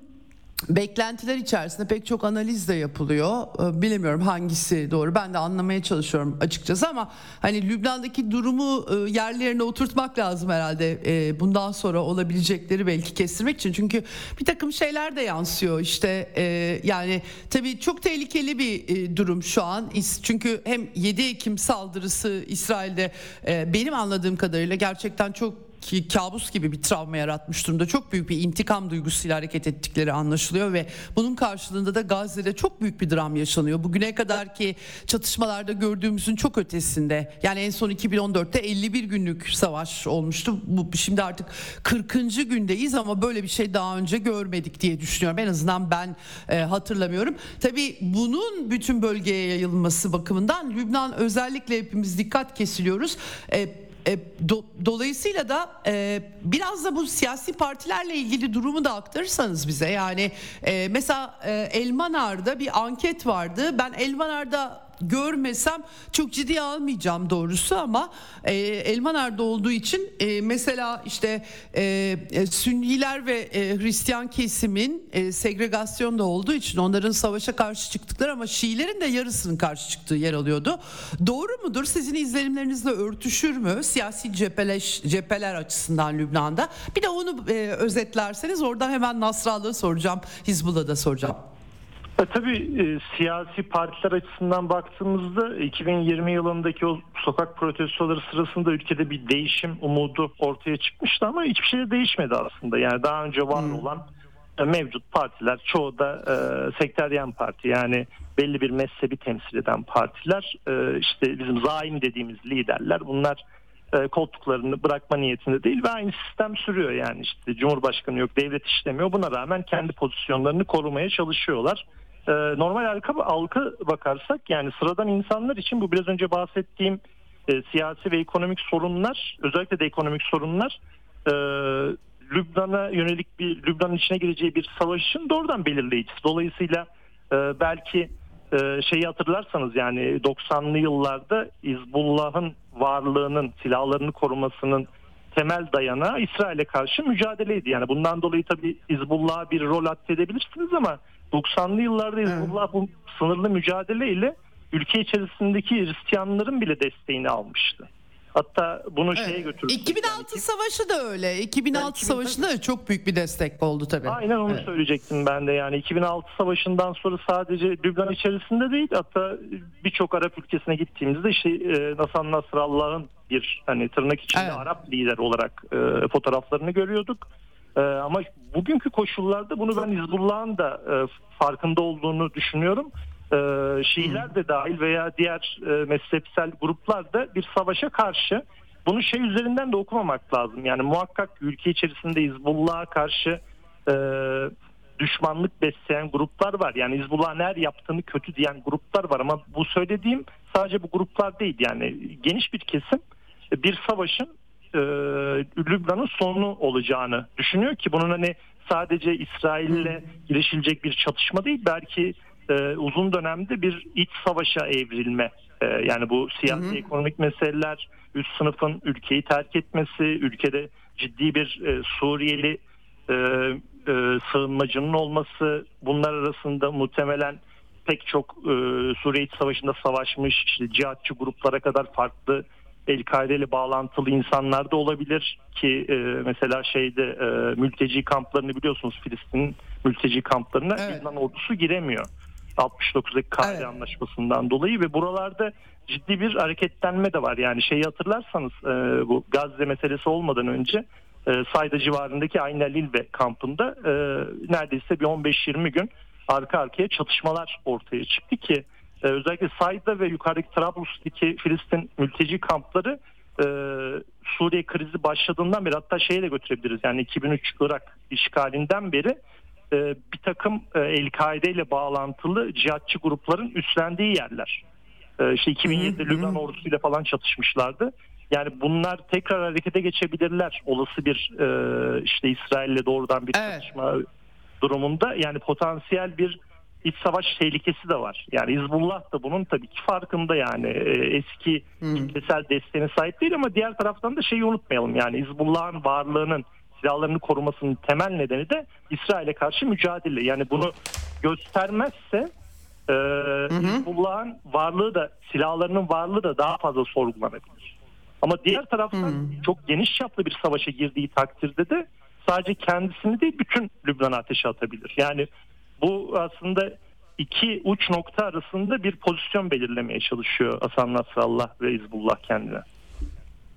beklentiler içerisinde pek çok analiz de yapılıyor. Ee, bilemiyorum hangisi doğru. Ben de anlamaya çalışıyorum açıkçası ama hani Lübnan'daki durumu e, yerlerine oturtmak lazım herhalde. E, bundan sonra olabilecekleri belki kestirmek için. Çünkü bir takım şeyler de yansıyor. İşte e, yani tabii çok tehlikeli bir durum şu an. Çünkü hem 7 Ekim saldırısı İsrail'de benim anladığım kadarıyla gerçekten çok ki kabus gibi bir travma yaratmış durumda. Çok büyük bir intikam duygusuyla hareket ettikleri anlaşılıyor ve bunun karşılığında da Gazze'de çok büyük bir dram yaşanıyor. Bugüne kadar ki çatışmalarda gördüğümüzün çok ötesinde. Yani en son 2014'te 51 günlük savaş olmuştu. Bu şimdi artık 40. gündeyiz ama böyle bir şey daha önce görmedik diye düşünüyorum. En azından ben e, hatırlamıyorum. Tabii bunun bütün bölgeye yayılması bakımından Lübnan özellikle hepimiz dikkat kesiliyoruz. E, e, do, dolayısıyla da e, biraz da bu siyasi partilerle ilgili durumu da aktarırsanız bize yani e, mesela e, Elmanar'da bir anket vardı. Ben Elmanar'da görmesem çok ciddiye almayacağım doğrusu ama e, Elmanar'da olduğu için e, mesela işte e, e, Sünniler ve e, Hristiyan kesimin e, segregasyonda olduğu için onların savaşa karşı çıktıkları ama Şiilerin de yarısının karşı çıktığı yer alıyordu. Doğru mudur? Sizin izlenimlerinizle örtüşür mü? Siyasi cepheleş, cepheler açısından Lübnan'da. Bir de onu e, özetlerseniz oradan hemen Nasrallah'ı soracağım. Hizbullah'da soracağım. E, tabii e, siyasi partiler açısından baktığımızda 2020 yılındaki o sokak protestoları sırasında ülkede bir değişim umudu ortaya çıkmıştı ama hiçbir şey de değişmedi aslında. Yani daha önce var hmm. olan e, mevcut partiler çoğu da e, sekteryen parti yani belli bir mezhebi temsil eden partiler e, işte bizim zaim dediğimiz liderler bunlar e, koltuklarını bırakma niyetinde değil ve aynı sistem sürüyor yani. İşte Cumhurbaşkanı yok devlet işlemiyor. Buna rağmen kendi pozisyonlarını korumaya çalışıyorlar. E, normal halka, halka bakarsak yani sıradan insanlar için bu biraz önce bahsettiğim e, siyasi ve ekonomik sorunlar özellikle de ekonomik sorunlar e, Lübnan'a yönelik bir Lübnan'ın içine gireceği bir savaşın doğrudan belirleyicisi. Dolayısıyla e, belki şeyi hatırlarsanız yani 90'lı yıllarda İzbullah'ın varlığının silahlarını korumasının temel dayanağı İsrail'e karşı mücadeleydi. Yani bundan dolayı tabii İzbullah'a bir rol atfedebilirsiniz ama 90'lı yıllarda Hizbullah evet. bu sınırlı mücadeleyle ülke içerisindeki Hristiyanların bile desteğini almıştı. Hatta bunu evet. şeye götürdü. 2006 yani. savaşı da öyle. 2006 yani savaşında da çok büyük bir destek oldu tabii. Aynen onu evet. söyleyecektim ben de. Yani 2006 savaşından sonra sadece Lübnan içerisinde değil hatta birçok Arap ülkesine gittiğimizde işte e, Hasan Nasrallah'ın bir hani tırnak içinde evet. Arap lider olarak e, fotoğraflarını görüyorduk. E, ama bugünkü koşullarda bunu ben Hizbullah'ın da e, farkında olduğunu düşünüyorum. E, Şiiler de dahil veya diğer e, mezhepsel gruplar da bir savaşa karşı bunu şey üzerinden de okumamak lazım. Yani muhakkak ülke içerisinde Hizbullah'a karşı e, düşmanlık besleyen gruplar var. Yani Hizbullah'ın her yaptığını kötü diyen gruplar var ama bu söylediğim sadece bu gruplar değil. Yani geniş bir kesim bir savaşın e, Lübnan'ın sonu olacağını düşünüyor ki bunun hani sadece İsrail'le girişilecek bir çatışma değil belki e, uzun dönemde bir iç savaşa evrilme e, yani bu siyasi hı hı. ekonomik meseleler üst sınıfın ülkeyi terk etmesi ülkede ciddi bir e, Suriyeli e, e, sığınmacının olması bunlar arasında muhtemelen pek çok e, Suriye İç Savaşı'nda savaşmış işte cihatçı gruplara kadar farklı El-Kaide ile bağlantılı insanlar da olabilir ki e, mesela şeyde e, mülteci kamplarını biliyorsunuz Filistin mülteci kamplarına evet. Yunan ordusu giremiyor. 69'daki Kahire evet. Anlaşması'ndan dolayı ve buralarda ciddi bir hareketlenme de var. Yani şeyi hatırlarsanız e, bu Gazze meselesi olmadan önce e, Sayda civarındaki Aynel Lilbe kampında e, neredeyse bir 15-20 gün arka arkaya çatışmalar ortaya çıktı ki e, özellikle Sayda ve yukarıdaki Trablus'taki Filistin mülteci kampları e, Suriye krizi başladığından beri hatta şeye de götürebiliriz. Yani 2003 Irak işgalinden beri e, bir takım e, El-Kaide ile bağlantılı cihatçı grupların üstlendiği yerler. E, işte 2007'de Lübnan ordusuyla falan çatışmışlardı. Yani bunlar tekrar harekete geçebilirler. Olası bir e, işte İsrail'le doğrudan bir evet. çatışma durumunda. Yani potansiyel bir iç savaş tehlikesi de var. Yani Hizbullah da bunun tabii ki farkında yani e, eski kitlesel desteğine sahip değil ama diğer taraftan da şeyi unutmayalım. Yani Hizbullah'ın varlığının silahlarını korumasının temel nedeni de İsrail'e karşı mücadele. Yani bunu göstermezse e, Hizbullah'ın varlığı da silahlarının varlığı da daha fazla sorgulanabilir. Ama diğer taraftan hmm. çok geniş çaplı bir savaşa girdiği takdirde de sadece kendisini değil bütün Lübnan'a ateşe atabilir. Yani bu aslında iki uç nokta arasında bir pozisyon belirlemeye çalışıyor Hasan Nasrallah ve Hizbullah kendine.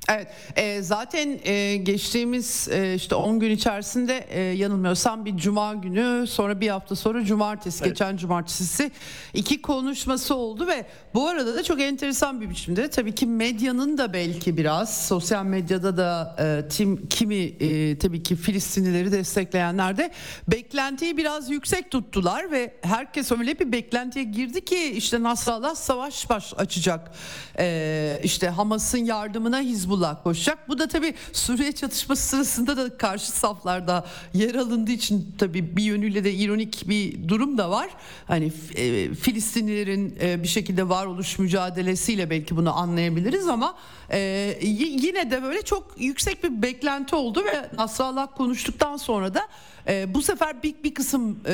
Evet e, zaten e, geçtiğimiz e, işte 10 gün içerisinde e, yanılmıyorsam bir cuma günü sonra bir hafta sonra cumartesi evet. geçen cumartesi iki konuşması oldu ve bu arada da çok enteresan bir biçimde tabii ki medyanın da belki biraz sosyal medyada da e, tim, kimi e, tabii ki Filistinlileri destekleyenler de beklentiyi biraz yüksek tuttular ve herkes öyle bir beklentiye girdi ki işte Nasrallah savaş baş açacak e, işte Hamas'ın yardımına Hizbullah Hizbullah koşacak. Bu da tabii Suriye çatışması sırasında da karşı saflarda yer alındığı için tabii bir yönüyle de ironik bir durum da var. Hani e, Filistinlilerin e, bir şekilde varoluş mücadelesiyle belki bunu anlayabiliriz ama e, yine de böyle çok yüksek bir beklenti oldu ve Nasrallah konuştuktan sonra da e, bu sefer bir, bir kısım e,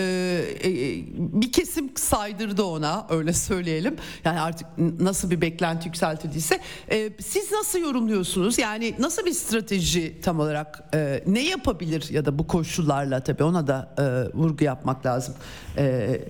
e, bir kesim saydırdı ona öyle söyleyelim. Yani artık nasıl bir beklenti yükseltildiyse e, siz nasıl yorumluyorsunuz? Yani nasıl bir strateji tam olarak e, ne yapabilir ya da bu koşullarla tabii ona da e, vurgu yapmak lazım. E,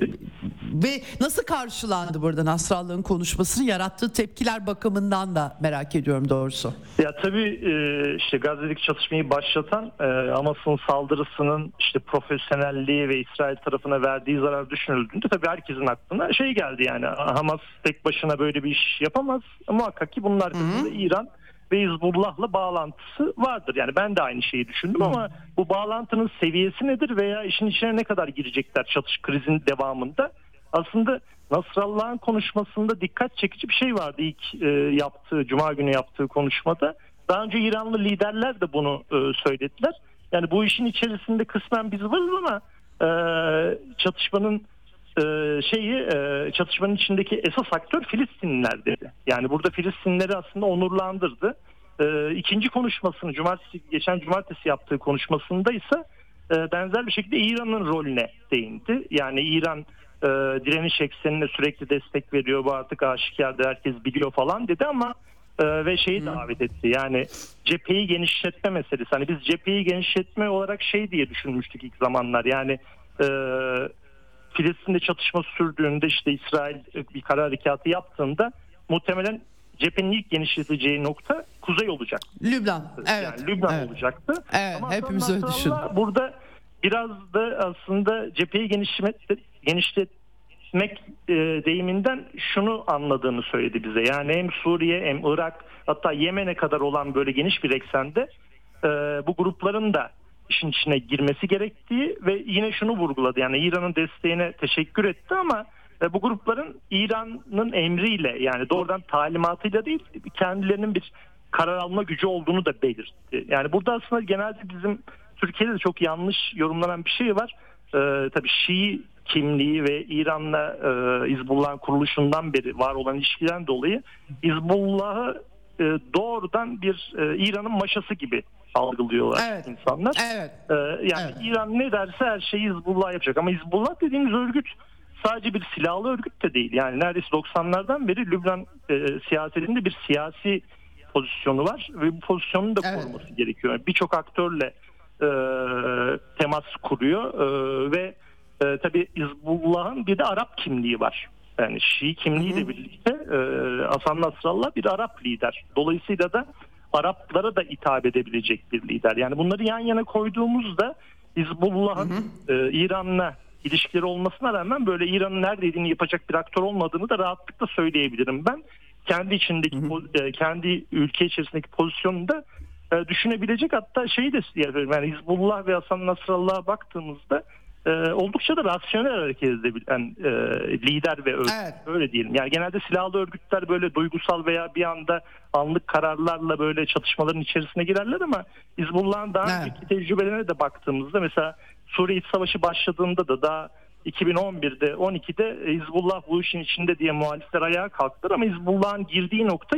ve nasıl karşılandı burada Nasrallah'ın konuşmasını yarattığı tepkiler bakımından da merak ediyorum doğrusu. Ya tabii e, işte Gazze'deki çatışmayı başlatan e, Hamas'ın saldırısının işte profesyonelliği ve İsrail tarafına verdiği zarar düşünüldüğünde tabii herkesin aklına şey geldi yani Hamas tek başına böyle bir iş yapamaz. Muhakkak ki bunun arkasında Hı-hı. İran ve Hizbullah'la bağlantısı vardır. Yani ben de aynı şeyi düşündüm Hı. ama bu bağlantının seviyesi nedir veya işin içine ne kadar girecekler çatış krizin devamında? Aslında Nasrallah'ın konuşmasında dikkat çekici bir şey vardı ilk e, yaptığı, Cuma günü yaptığı konuşmada. Daha önce İranlı liderler de bunu e, söylediler. Yani bu işin içerisinde kısmen biz varız ama e, çatışmanın e, şeyi e, çatışmanın içindeki esas aktör Filistinliler dedi. Yani burada Filistinlileri aslında onurlandırdı. E, ikinci konuşmasını cumartesi geçen cumartesi yaptığı konuşmasında ise e, benzer bir şekilde İran'ın rolüne değindi. Yani İran e, direniş eksenine sürekli destek veriyor bu artık aşikarda herkes biliyor falan dedi ama e, ve şeyi davet etti. Yani cepheyi genişletme meselesi. Hani biz cepheyi genişletme olarak şey diye düşünmüştük ilk zamanlar. Yani e, Filistin'de çatışma sürdüğünde işte İsrail bir kara harekatı yaptığında muhtemelen cephenin ilk genişleteceği nokta kuzey olacak. Lübnan. Evet. Yani Lübnan evet. olacaktı. Evet, Ama hepimiz öyle düşündük. Burada biraz da aslında cepheyi genişlet, genişletmek e, deyiminden şunu anladığını söyledi bize. Yani hem Suriye hem Irak hatta Yemen'e kadar olan böyle geniş bir eksende e, bu grupların da işin içine girmesi gerektiği ve yine şunu vurguladı. Yani İran'ın desteğine teşekkür etti ama e, bu grupların İran'ın emriyle yani doğrudan talimatıyla değil kendilerinin bir karar alma gücü olduğunu da belirtti. Yani burada aslında genelde bizim Türkiye'de de çok yanlış yorumlanan bir şey var. Ee, tabii Şii kimliği ve İran'la e, Hizbullah'ın kuruluşundan beri var olan ilişkiden dolayı Hizbullah'ı e, doğrudan bir e, İran'ın maşası gibi algılıyorlar Evet. insanlar. Evet. Ee, yani Evet. İran ne derse her şeyi Hizbullah yapacak. Ama Hizbullah dediğimiz örgüt sadece bir silahlı örgüt de değil. Yani neredeyse 90'lardan beri Lübnan e, siyasetinde bir siyasi pozisyonu var ve bu pozisyonun da Evet. koruması gerekiyor. Yani Birçok aktörle e, temas kuruyor e, ve e, tabii Hizbullah'ın bir de Arap kimliği var. Yani Şii kimliğiyle birlikte e, Hasan Nasrallah bir Arap lider. Dolayısıyla da Araplara da hitap edebilecek bir lider. Yani bunları yan yana koyduğumuzda Hizbullah'ın e, İran'la ilişkileri olmasına rağmen böyle İran'ın neredeydiğini yapacak bir aktör olmadığını da rahatlıkla söyleyebilirim ben. Kendi içindeki po- e, kendi ülke içerisindeki pozisyonunu da e, düşünebilecek hatta şeyi de yani Hizbullah ve Hasan Nasrallah'a baktığımızda e, oldukça da rasyonel hareket edebilen e, lider ve örgüt. Evet. Öyle diyelim. Yani genelde silahlı örgütler böyle duygusal veya bir anda anlık kararlarla böyle çatışmaların içerisine girerler ama Hizbullah'ın daha Evet. önceki tecrübelerine de baktığımızda mesela Suriye İç Savaşı başladığında da daha 2011'de 12'de Hizbullah bu işin içinde diye muhalifler ayağa kalktılar ama Hizbullah'ın girdiği nokta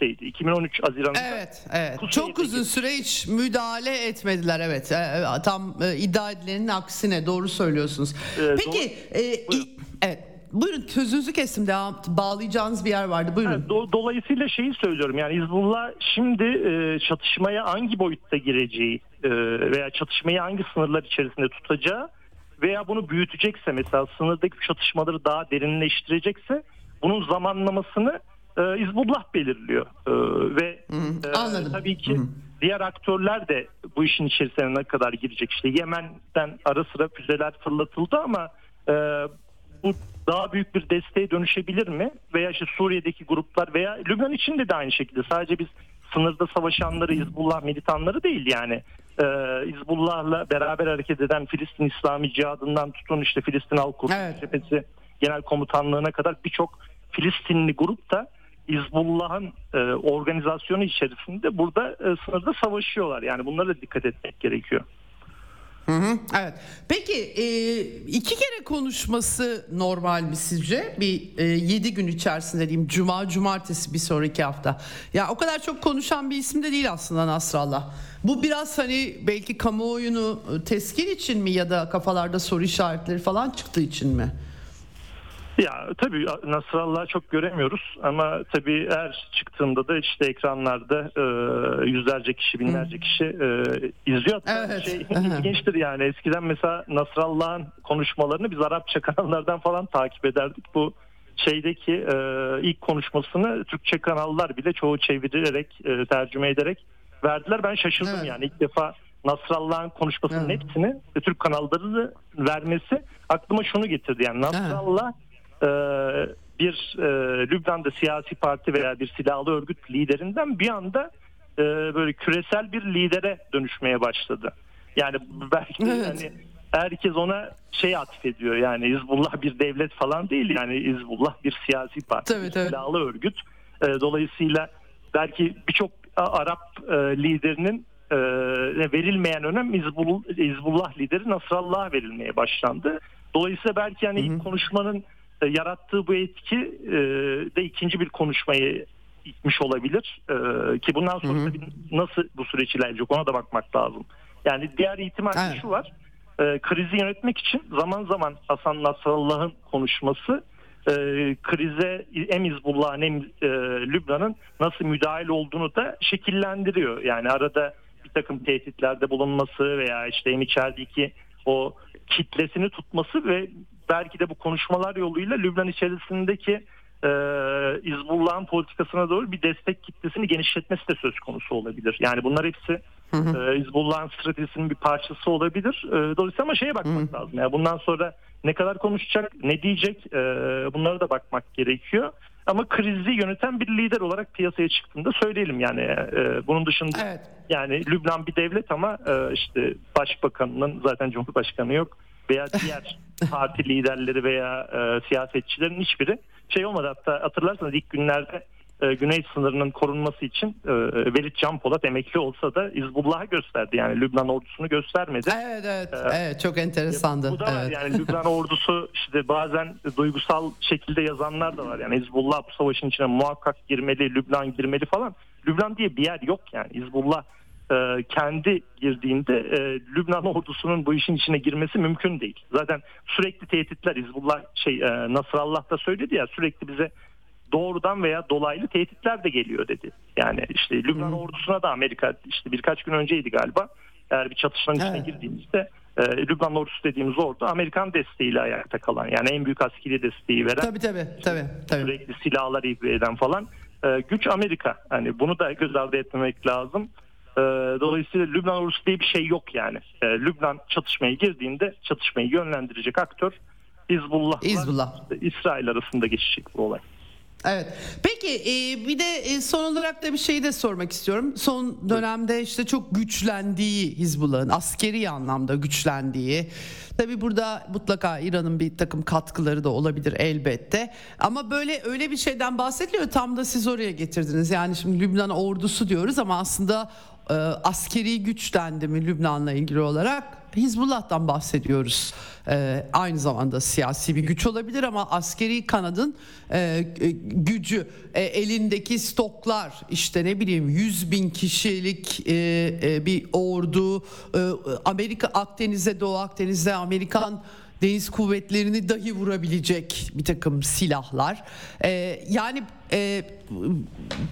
2013'teydi. 2013 Haziran'da. Evet, evet. Kuzey'deki- Çok uzun süre hiç müdahale etmediler evet. Ee, Tam e, iddia edilenin aksine doğru söylüyorsunuz. Ee, Peki, e, Buyurun. evet. Buyurun sözünüzü kestim. Devam bağlayacağınız bir yer vardı. Buyurun. Ha, do- dolayısıyla şeyi söylüyorum yani Hizbullah şimdi e, çatışmaya hangi boyutta gireceği e, veya çatışmayı hangi sınırlar içerisinde tutacağı veya bunu büyütecekse mesela sınırdaki çatışmaları daha derinleştirecekse bunun zamanlamasını e, Hizbullah belirliyor. E, ve e, anladım. tabii ki diğer aktörler de bu işin içerisine ne kadar girecek? İşte Yemen'den ara sıra füzeler fırlatıldı ama e, bu daha büyük bir desteğe dönüşebilir mi? Veya işte Suriye'deki gruplar veya Lübnan içinde de aynı şekilde. Sadece biz sınırda savaşanları Hizbullah militanları değil yani. Ee, Hizbullah'la beraber hareket eden Filistin İslami Cihadından tutun işte Filistin Halk Kurtuluş Evet. Cephesi Genel Komutanlığı'na kadar birçok Filistinli grup da Hizbullah'ın e, organizasyonu içerisinde burada e, sınırda savaşıyorlar. Yani bunlara da dikkat etmek gerekiyor. Hı hı, evet. Peki e, iki kere konuşması normal mi sizce? Bir e, yedi gün içerisinde diyeyim. Cuma, cumartesi bir sonraki hafta. Ya o kadar çok konuşan bir isim de değil aslında Nasrallah. Bu biraz hani belki kamuoyunu e, teskin için mi ya da kafalarda soru işaretleri falan çıktığı için mi? Ya tabii Nasrallah'ı çok göremiyoruz ama tabii her çıktığında da işte ekranlarda e, yüzlerce kişi, binlerce kişi e, izliyor. Hatta Evet. şey ilginçtir yani eskiden mesela Nasrallah'ın konuşmalarını biz Arapça kanallardan falan takip ederdik. Bu şeydeki e, ilk konuşmasını Türkçe kanallar bile çoğu çevirerek, e, tercüme ederek verdiler. Ben şaşırdım Evet. yani ilk defa Nasrallah'ın konuşmasının Evet. hepsini e, Türk kanalları da vermesi aklıma şunu getirdi. Yani Nasrallah e, bir e, Lübnan'da siyasi parti veya bir silahlı örgüt liderinden bir anda e, böyle küresel bir lidere dönüşmeye başladı. Yani belki Evet. hani herkes ona şey atfediyor yani Hizbullah bir devlet falan değil yani Hizbullah bir siyasi parti, Tabii, bir tabii. silahlı örgüt. E, dolayısıyla belki birçok A- Arap e, liderinin e, verilmeyen önem Hizbullah, Hizbullah lideri Nasrallah'a verilmeye başlandı. Dolayısıyla belki yani ilk konuşmanın e, yarattığı bu etki e, de ikinci bir konuşmayı itmiş olabilir. E, ki bundan sonra tabii nasıl bu süreç ilerleyecek ona da bakmak lazım. Yani diğer ihtimal Evet. şu var. E, krizi yönetmek için zaman zaman Hasan Nasrallah'ın konuşması e, krize hem Hizbullah'ın hem e, Lübnan'ın nasıl müdahil olduğunu da şekillendiriyor. Yani arada bir takım tehditlerde bulunması veya işte hem içerideki o kitlesini tutması ve belki de bu konuşmalar yoluyla Lübnan içerisindeki e, Hizbullah'ın politikasına doğru bir destek kitlesini genişletmesi de söz konusu olabilir. Yani bunlar hepsi e, Hizbullah'ın stratejisinin bir parçası olabilir. E, dolayısıyla ama şeye bakmak lazım. Yani bundan sonra ne kadar konuşacak, ne diyecek e, bunlara da bakmak gerekiyor. Ama krizi yöneten bir lider olarak piyasaya çıktığında söyleyelim yani e, bunun dışında Evet. yani Lübnan bir devlet ama e, işte başbakanının zaten cumhurbaşkanı yok veya diğer parti liderleri veya e, siyasetçilerin hiçbiri şey olmadı hatta hatırlarsanız ilk günlerde e, güney sınırının korunması için e, Velid Can Polat emekli olsa da Hizbullah'ı gösterdi. Yani Lübnan ordusunu göstermedi. Evet evet, ee, evet çok enteresandı. Bu da evet. var yani Lübnan ordusu işte bazen duygusal şekilde yazanlar da var. Yani Hizbullah bu savaşın içine muhakkak girmeli, Lübnan girmeli falan. Lübnan diye bir yer yok yani. Hizbullah e, kendi girdiğinde e, Lübnan ordusunun bu işin içine girmesi mümkün değil. Zaten sürekli tehditler Hizbullah şey e, Nasrallah da söyledi ya sürekli bize doğrudan veya dolaylı tehditler de geliyor dedi. Yani işte Lübnan hmm. ordusuna da Amerika işte birkaç gün önceydi galiba. Eğer bir çatışmanın içine evet. girdiğimizde e, Lübnan ordusu dediğimiz ordu Amerikan desteğiyle ayakta kalan yani en büyük askeri desteği veren tabii, tabii, tabii, tabii. sürekli silahlar ihbe eden falan e, güç Amerika. Hani bunu da göz ardı etmemek lazım. E, dolayısıyla Lübnan ordusu diye bir şey yok yani. E, Lübnan çatışmaya girdiğinde çatışmayı yönlendirecek aktör Hizbullah, Hizbullah. İsrail arasında geçecek bu olay. Evet. Peki e, bir de e, son olarak da bir şey de sormak istiyorum. Son dönemde işte çok güçlendiği Hizbullah'ın askeri anlamda güçlendiği. Tabi burada mutlaka İran'ın bir takım katkıları da olabilir elbette. Ama böyle öyle bir şeyden bahsediliyor tam da siz oraya getirdiniz. Yani şimdi Lübnan ordusu diyoruz ama aslında e, askeri güç dendi mi Lübnan'la ilgili olarak Hizbullah'tan bahsediyoruz. E, aynı zamanda siyasi bir güç olabilir ama askeri kanadın e, gücü e, elindeki stoklar işte ne bileyim 100 bin kişilik e, e, bir ordu e, Amerika Akdeniz'e Doğu Akdeniz'de Amerikan deniz kuvvetlerini dahi vurabilecek bir takım silahlar. Ee, yani e,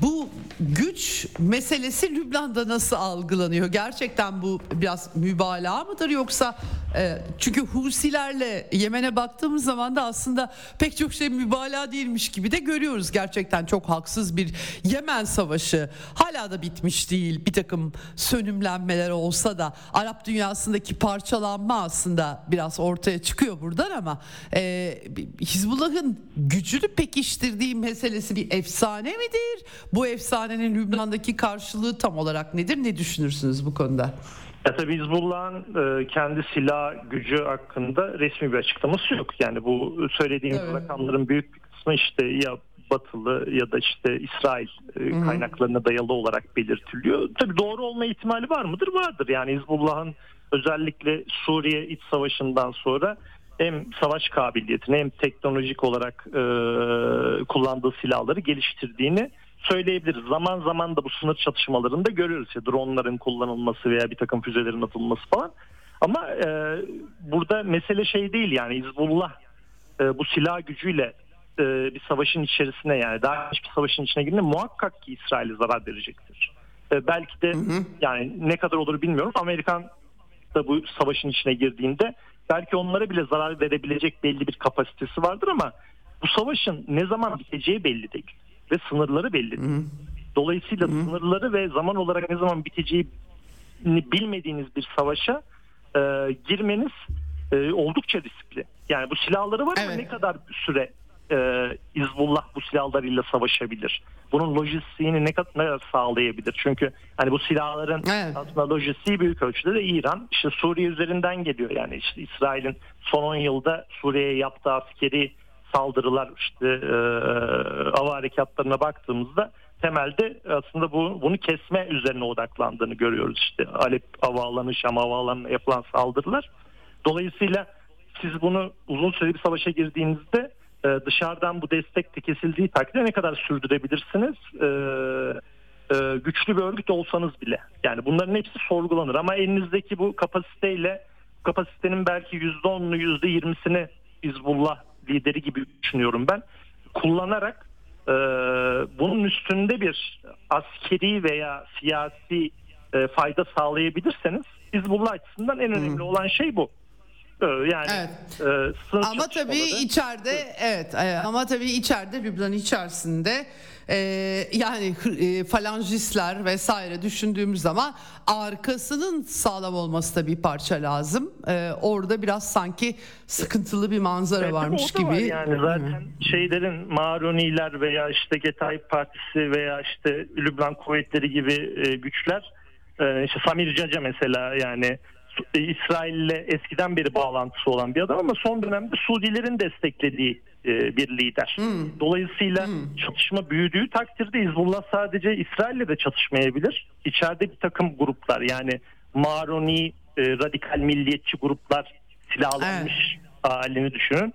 bu güç meselesi Lübnan'da nasıl algılanıyor? Gerçekten bu biraz mübalağa mıdır yoksa e, çünkü Husilerle Yemen'e baktığımız zaman da aslında pek çok şey mübalağa değilmiş gibi de görüyoruz. Gerçekten çok haksız bir Yemen savaşı hala da bitmiş değil. Bir takım sönümlenmeler olsa da Arap dünyasındaki parçalanma aslında biraz ortaya çıkıyor buradan ama e, Hizbullah'ın gücünü pekiştirdiği meselesi bir efsane midir? Bu efsanenin Lübnan'daki karşılığı tam olarak nedir? Ne düşünürsünüz bu konuda? Ya tabii Hizbullah'ın e, kendi silah gücü hakkında resmi bir açıklaması yok. Yani bu söylediğim evet. rakamların büyük bir kısmı işte ya batılı ya da işte İsrail e, kaynaklarına dayalı olarak belirtiliyor. Tabii doğru olma ihtimali var mıdır? Vardır. Yani Hizbullah'ın özellikle Suriye iç savaşından sonra hem savaş kabiliyetini hem teknolojik olarak e, kullandığı silahları geliştirdiğini söyleyebiliriz. Zaman zaman da bu sınır çatışmalarında görüyoruz. Ya, dronların kullanılması veya bir takım füzelerin atılması falan. Ama e, burada mesele şey değil yani Hizbullah e, bu silah gücüyle e, bir savaşın içerisine yani daha bir savaşın içine girdiğinde muhakkak ki İsrail'e zarar verecektir. E, belki de hı hı. yani ne kadar olur bilmiyorum. Amerikan da bu savaşın içine girdiğinde belki onlara bile zarar verebilecek belli bir kapasitesi vardır ama bu savaşın ne zaman biteceği belli değil ve sınırları belli değil. Dolayısıyla Hı. sınırları ve zaman olarak ne zaman biteceği bilmediğiniz bir savaşa e, girmeniz e, oldukça riskli. Yani bu silahları var evet. ama ne kadar süre e, İzbullah bu silahlarıyla savaşabilir? Bunun lojistiğini ne kadar, sağlayabilir? Çünkü hani bu silahların evet. aslında lojistiği büyük ölçüde de İran, işte Suriye üzerinden geliyor. Yani işte İsrail'in son 10 yılda Suriye'ye yaptığı askeri saldırılar işte e, hava harekatlarına baktığımızda temelde aslında bu, bunu kesme üzerine odaklandığını görüyoruz. İşte Alep havaalanı, Şam havaalanına yapılan saldırılar. Dolayısıyla siz bunu uzun süreli bir savaşa girdiğinizde e, dışarıdan bu destek de kesildiği takdirde ne kadar sürdürebilirsiniz? E, e, güçlü bir örgüt olsanız bile. Yani bunların hepsi sorgulanır ama elinizdeki bu kapasiteyle kapasitenin belki %10'unu %20'sini Hizbullah lideri gibi düşünüyorum ben. Kullanarak e, bunun üstünde bir askeri veya siyasi e, fayda sağlayabilirseniz Hizbullah açısından en önemli olan şey bu. Ee, yani evet. e, ama tabii içeride evet e, ama tabii içeride Lübnan içerisinde e, yani e, falangistler vesaire düşündüğümüz zaman arkasının sağlam olması da bir parça lazım. E, orada biraz sanki sıkıntılı bir manzara evet, varmış gibi. Var yani zaten şeylerin Maruniler veya işte Getay Partisi veya işte Lübnan kuvvetleri gibi e, güçler e, işte Samir Caca mesela yani İsrail ile eskiden beri bağlantısı olan bir adam ama son dönemde Suudilerin desteklediği e, bir lider. Hmm. Dolayısıyla hmm. çatışma büyüdüğü takdirde Hizbullah sadece İsrail'le de çatışmayabilir. İçeride bir takım gruplar yani Maroni, e, radikal milliyetçi gruplar silahlanmış evet. halini düşünün.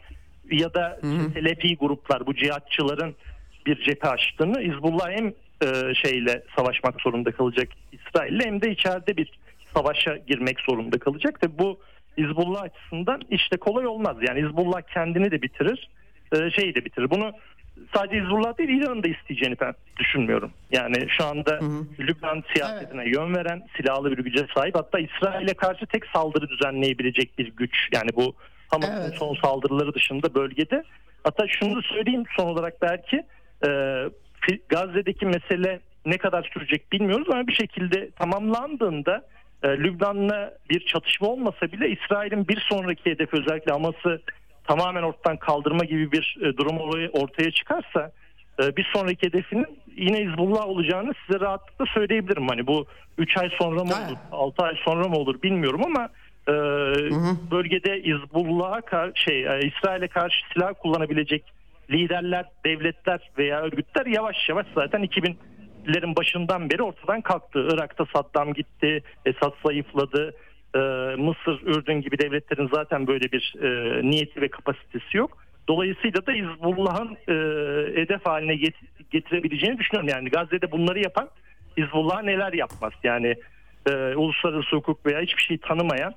Ya da hmm. Selefi gruplar bu cihatçıların bir cephe açtığını Hizbullah hem e, şeyle savaşmak zorunda kalacak İsrail'le hem de içeride bir savaşa girmek zorunda kalacak ve bu Hizbullah açısından işte kolay olmaz. Yani Hizbullah kendini de bitirir, e, şeyi de bitirir. Bunu sadece Hizbullah değil İran'ın da isteyeceğini ben düşünmüyorum. Yani şu anda hı hı. Lübnan siyasetine evet. yön veren silahlı bir güce sahip hatta İsrail'e karşı tek saldırı düzenleyebilecek bir güç. Yani bu Hamas'ın evet. son saldırıları dışında bölgede. Hatta şunu da söyleyeyim son olarak belki e, Gazze'deki mesele ne kadar sürecek bilmiyoruz ama bir şekilde tamamlandığında Lübnan'la bir çatışma olmasa bile İsrail'in bir sonraki hedefi özellikle Hamas'ı tamamen ortadan kaldırma gibi bir e, durum ortaya çıkarsa e, bir sonraki hedefinin yine Hizbullah olacağını size rahatlıkla söyleyebilirim. Hani bu 3 ay sonra mı olur, 6 ay sonra mı olur bilmiyorum ama e, hı hı. bölgede Hizbullah'a karşı şey e, İsrail'e karşı silah kullanabilecek liderler, devletler veya örgütler yavaş yavaş zaten 2000 lerin başından beri ortadan kalktı. Irak'ta Saddam gitti, Esad zayıfladı. Ee, Mısır, Ürdün gibi devletlerin zaten böyle bir e, niyeti ve kapasitesi yok. Dolayısıyla da Hizbullah'ın e, hedef haline get- getirebileceğini düşünüyorum. Yani Gazze'de bunları yapan Hizbullah neler yapmaz? Yani e, uluslararası hukuk veya hiçbir şey tanımayan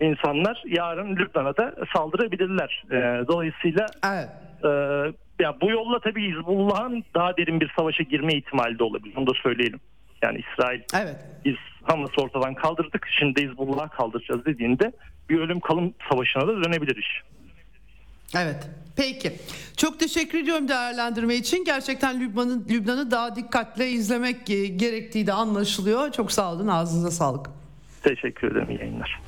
insanlar yarın Lübnan'a da saldırabilirler. E, dolayısıyla evet. e, ya bu yolla tabii Hizbullah'ın daha derin bir savaşa girme ihtimali de olabilir. Bunu da söyleyelim. Yani İsrail evet. biz Hamas'ı ortadan kaldırdık şimdi Hizbullah'ı kaldıracağız dediğinde bir ölüm kalım savaşına da dönebilir iş. Evet. Peki. Çok teşekkür ediyorum değerlendirme için. Gerçekten Lübnan'ı Lübnan'ı daha dikkatle izlemek gerektiği de anlaşılıyor. Çok sağ olun. Ağzınıza sağlık. Teşekkür ederim. İyi yayınlar.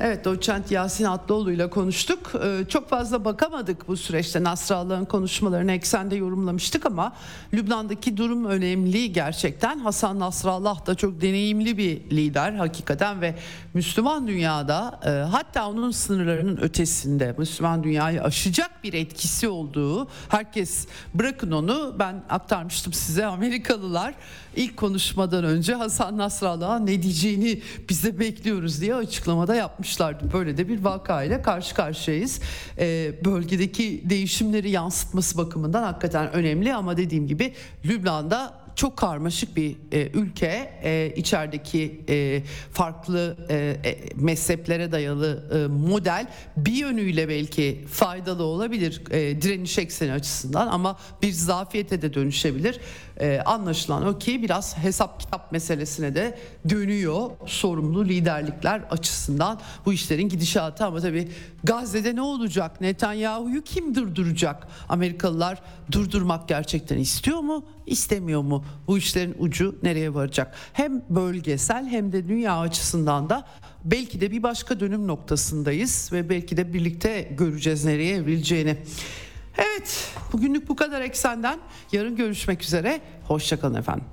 Evet doçent Yasin Atlıoğlu ile konuştuk. Ee, çok fazla bakamadık bu süreçte Nasrallah'ın konuşmalarını eksende yorumlamıştık ama Lübnan'daki durum önemli gerçekten. Hasan Nasrallah da çok deneyimli bir lider hakikaten ve Müslüman dünyada e, hatta onun sınırlarının ötesinde Müslüman dünyayı aşacak bir etkisi olduğu herkes bırakın onu ben aktarmıştım size Amerikalılar ilk konuşmadan önce Hasan Nasrallah'a ne diyeceğini bize bekliyoruz diye açıklamada yapmışlardı. Böyle de bir vakayla karşı karşıyayız. Ee, bölgedeki değişimleri yansıtması bakımından hakikaten önemli ama dediğim gibi Lübnan'da çok karmaşık bir e, ülke. E, içerideki e, farklı e, e, mezheplere dayalı e, model bir yönüyle belki faydalı olabilir e, direniş ekseni açısından ama bir zafiyete de dönüşebilir. E, anlaşılan o ki biraz hesap kitap meselesine de dönüyor sorumlu liderlikler açısından bu işlerin gidişatı ama tabii Gazze'de ne olacak? Netanyahu'yu kim durduracak? Amerikalılar durdurmak gerçekten istiyor mu? istemiyor mu? Bu işlerin ucu nereye varacak? Hem bölgesel hem de dünya açısından da belki de bir başka dönüm noktasındayız ve belki de birlikte göreceğiz nereye evrileceğini. Evet, bugünlük bu kadar eksenden. Yarın görüşmek üzere. Hoşçakalın efendim.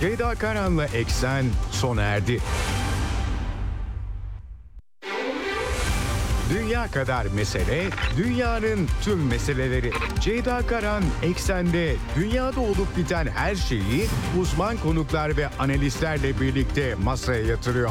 Ceyda Karan'la Eksen sona erdi. Dünya kadar mesele, dünyanın tüm meseleleri. Ceyda Karan Eksen'de dünyada olup biten her şeyi uzman konuklar ve analistlerle birlikte masaya yatırıyor.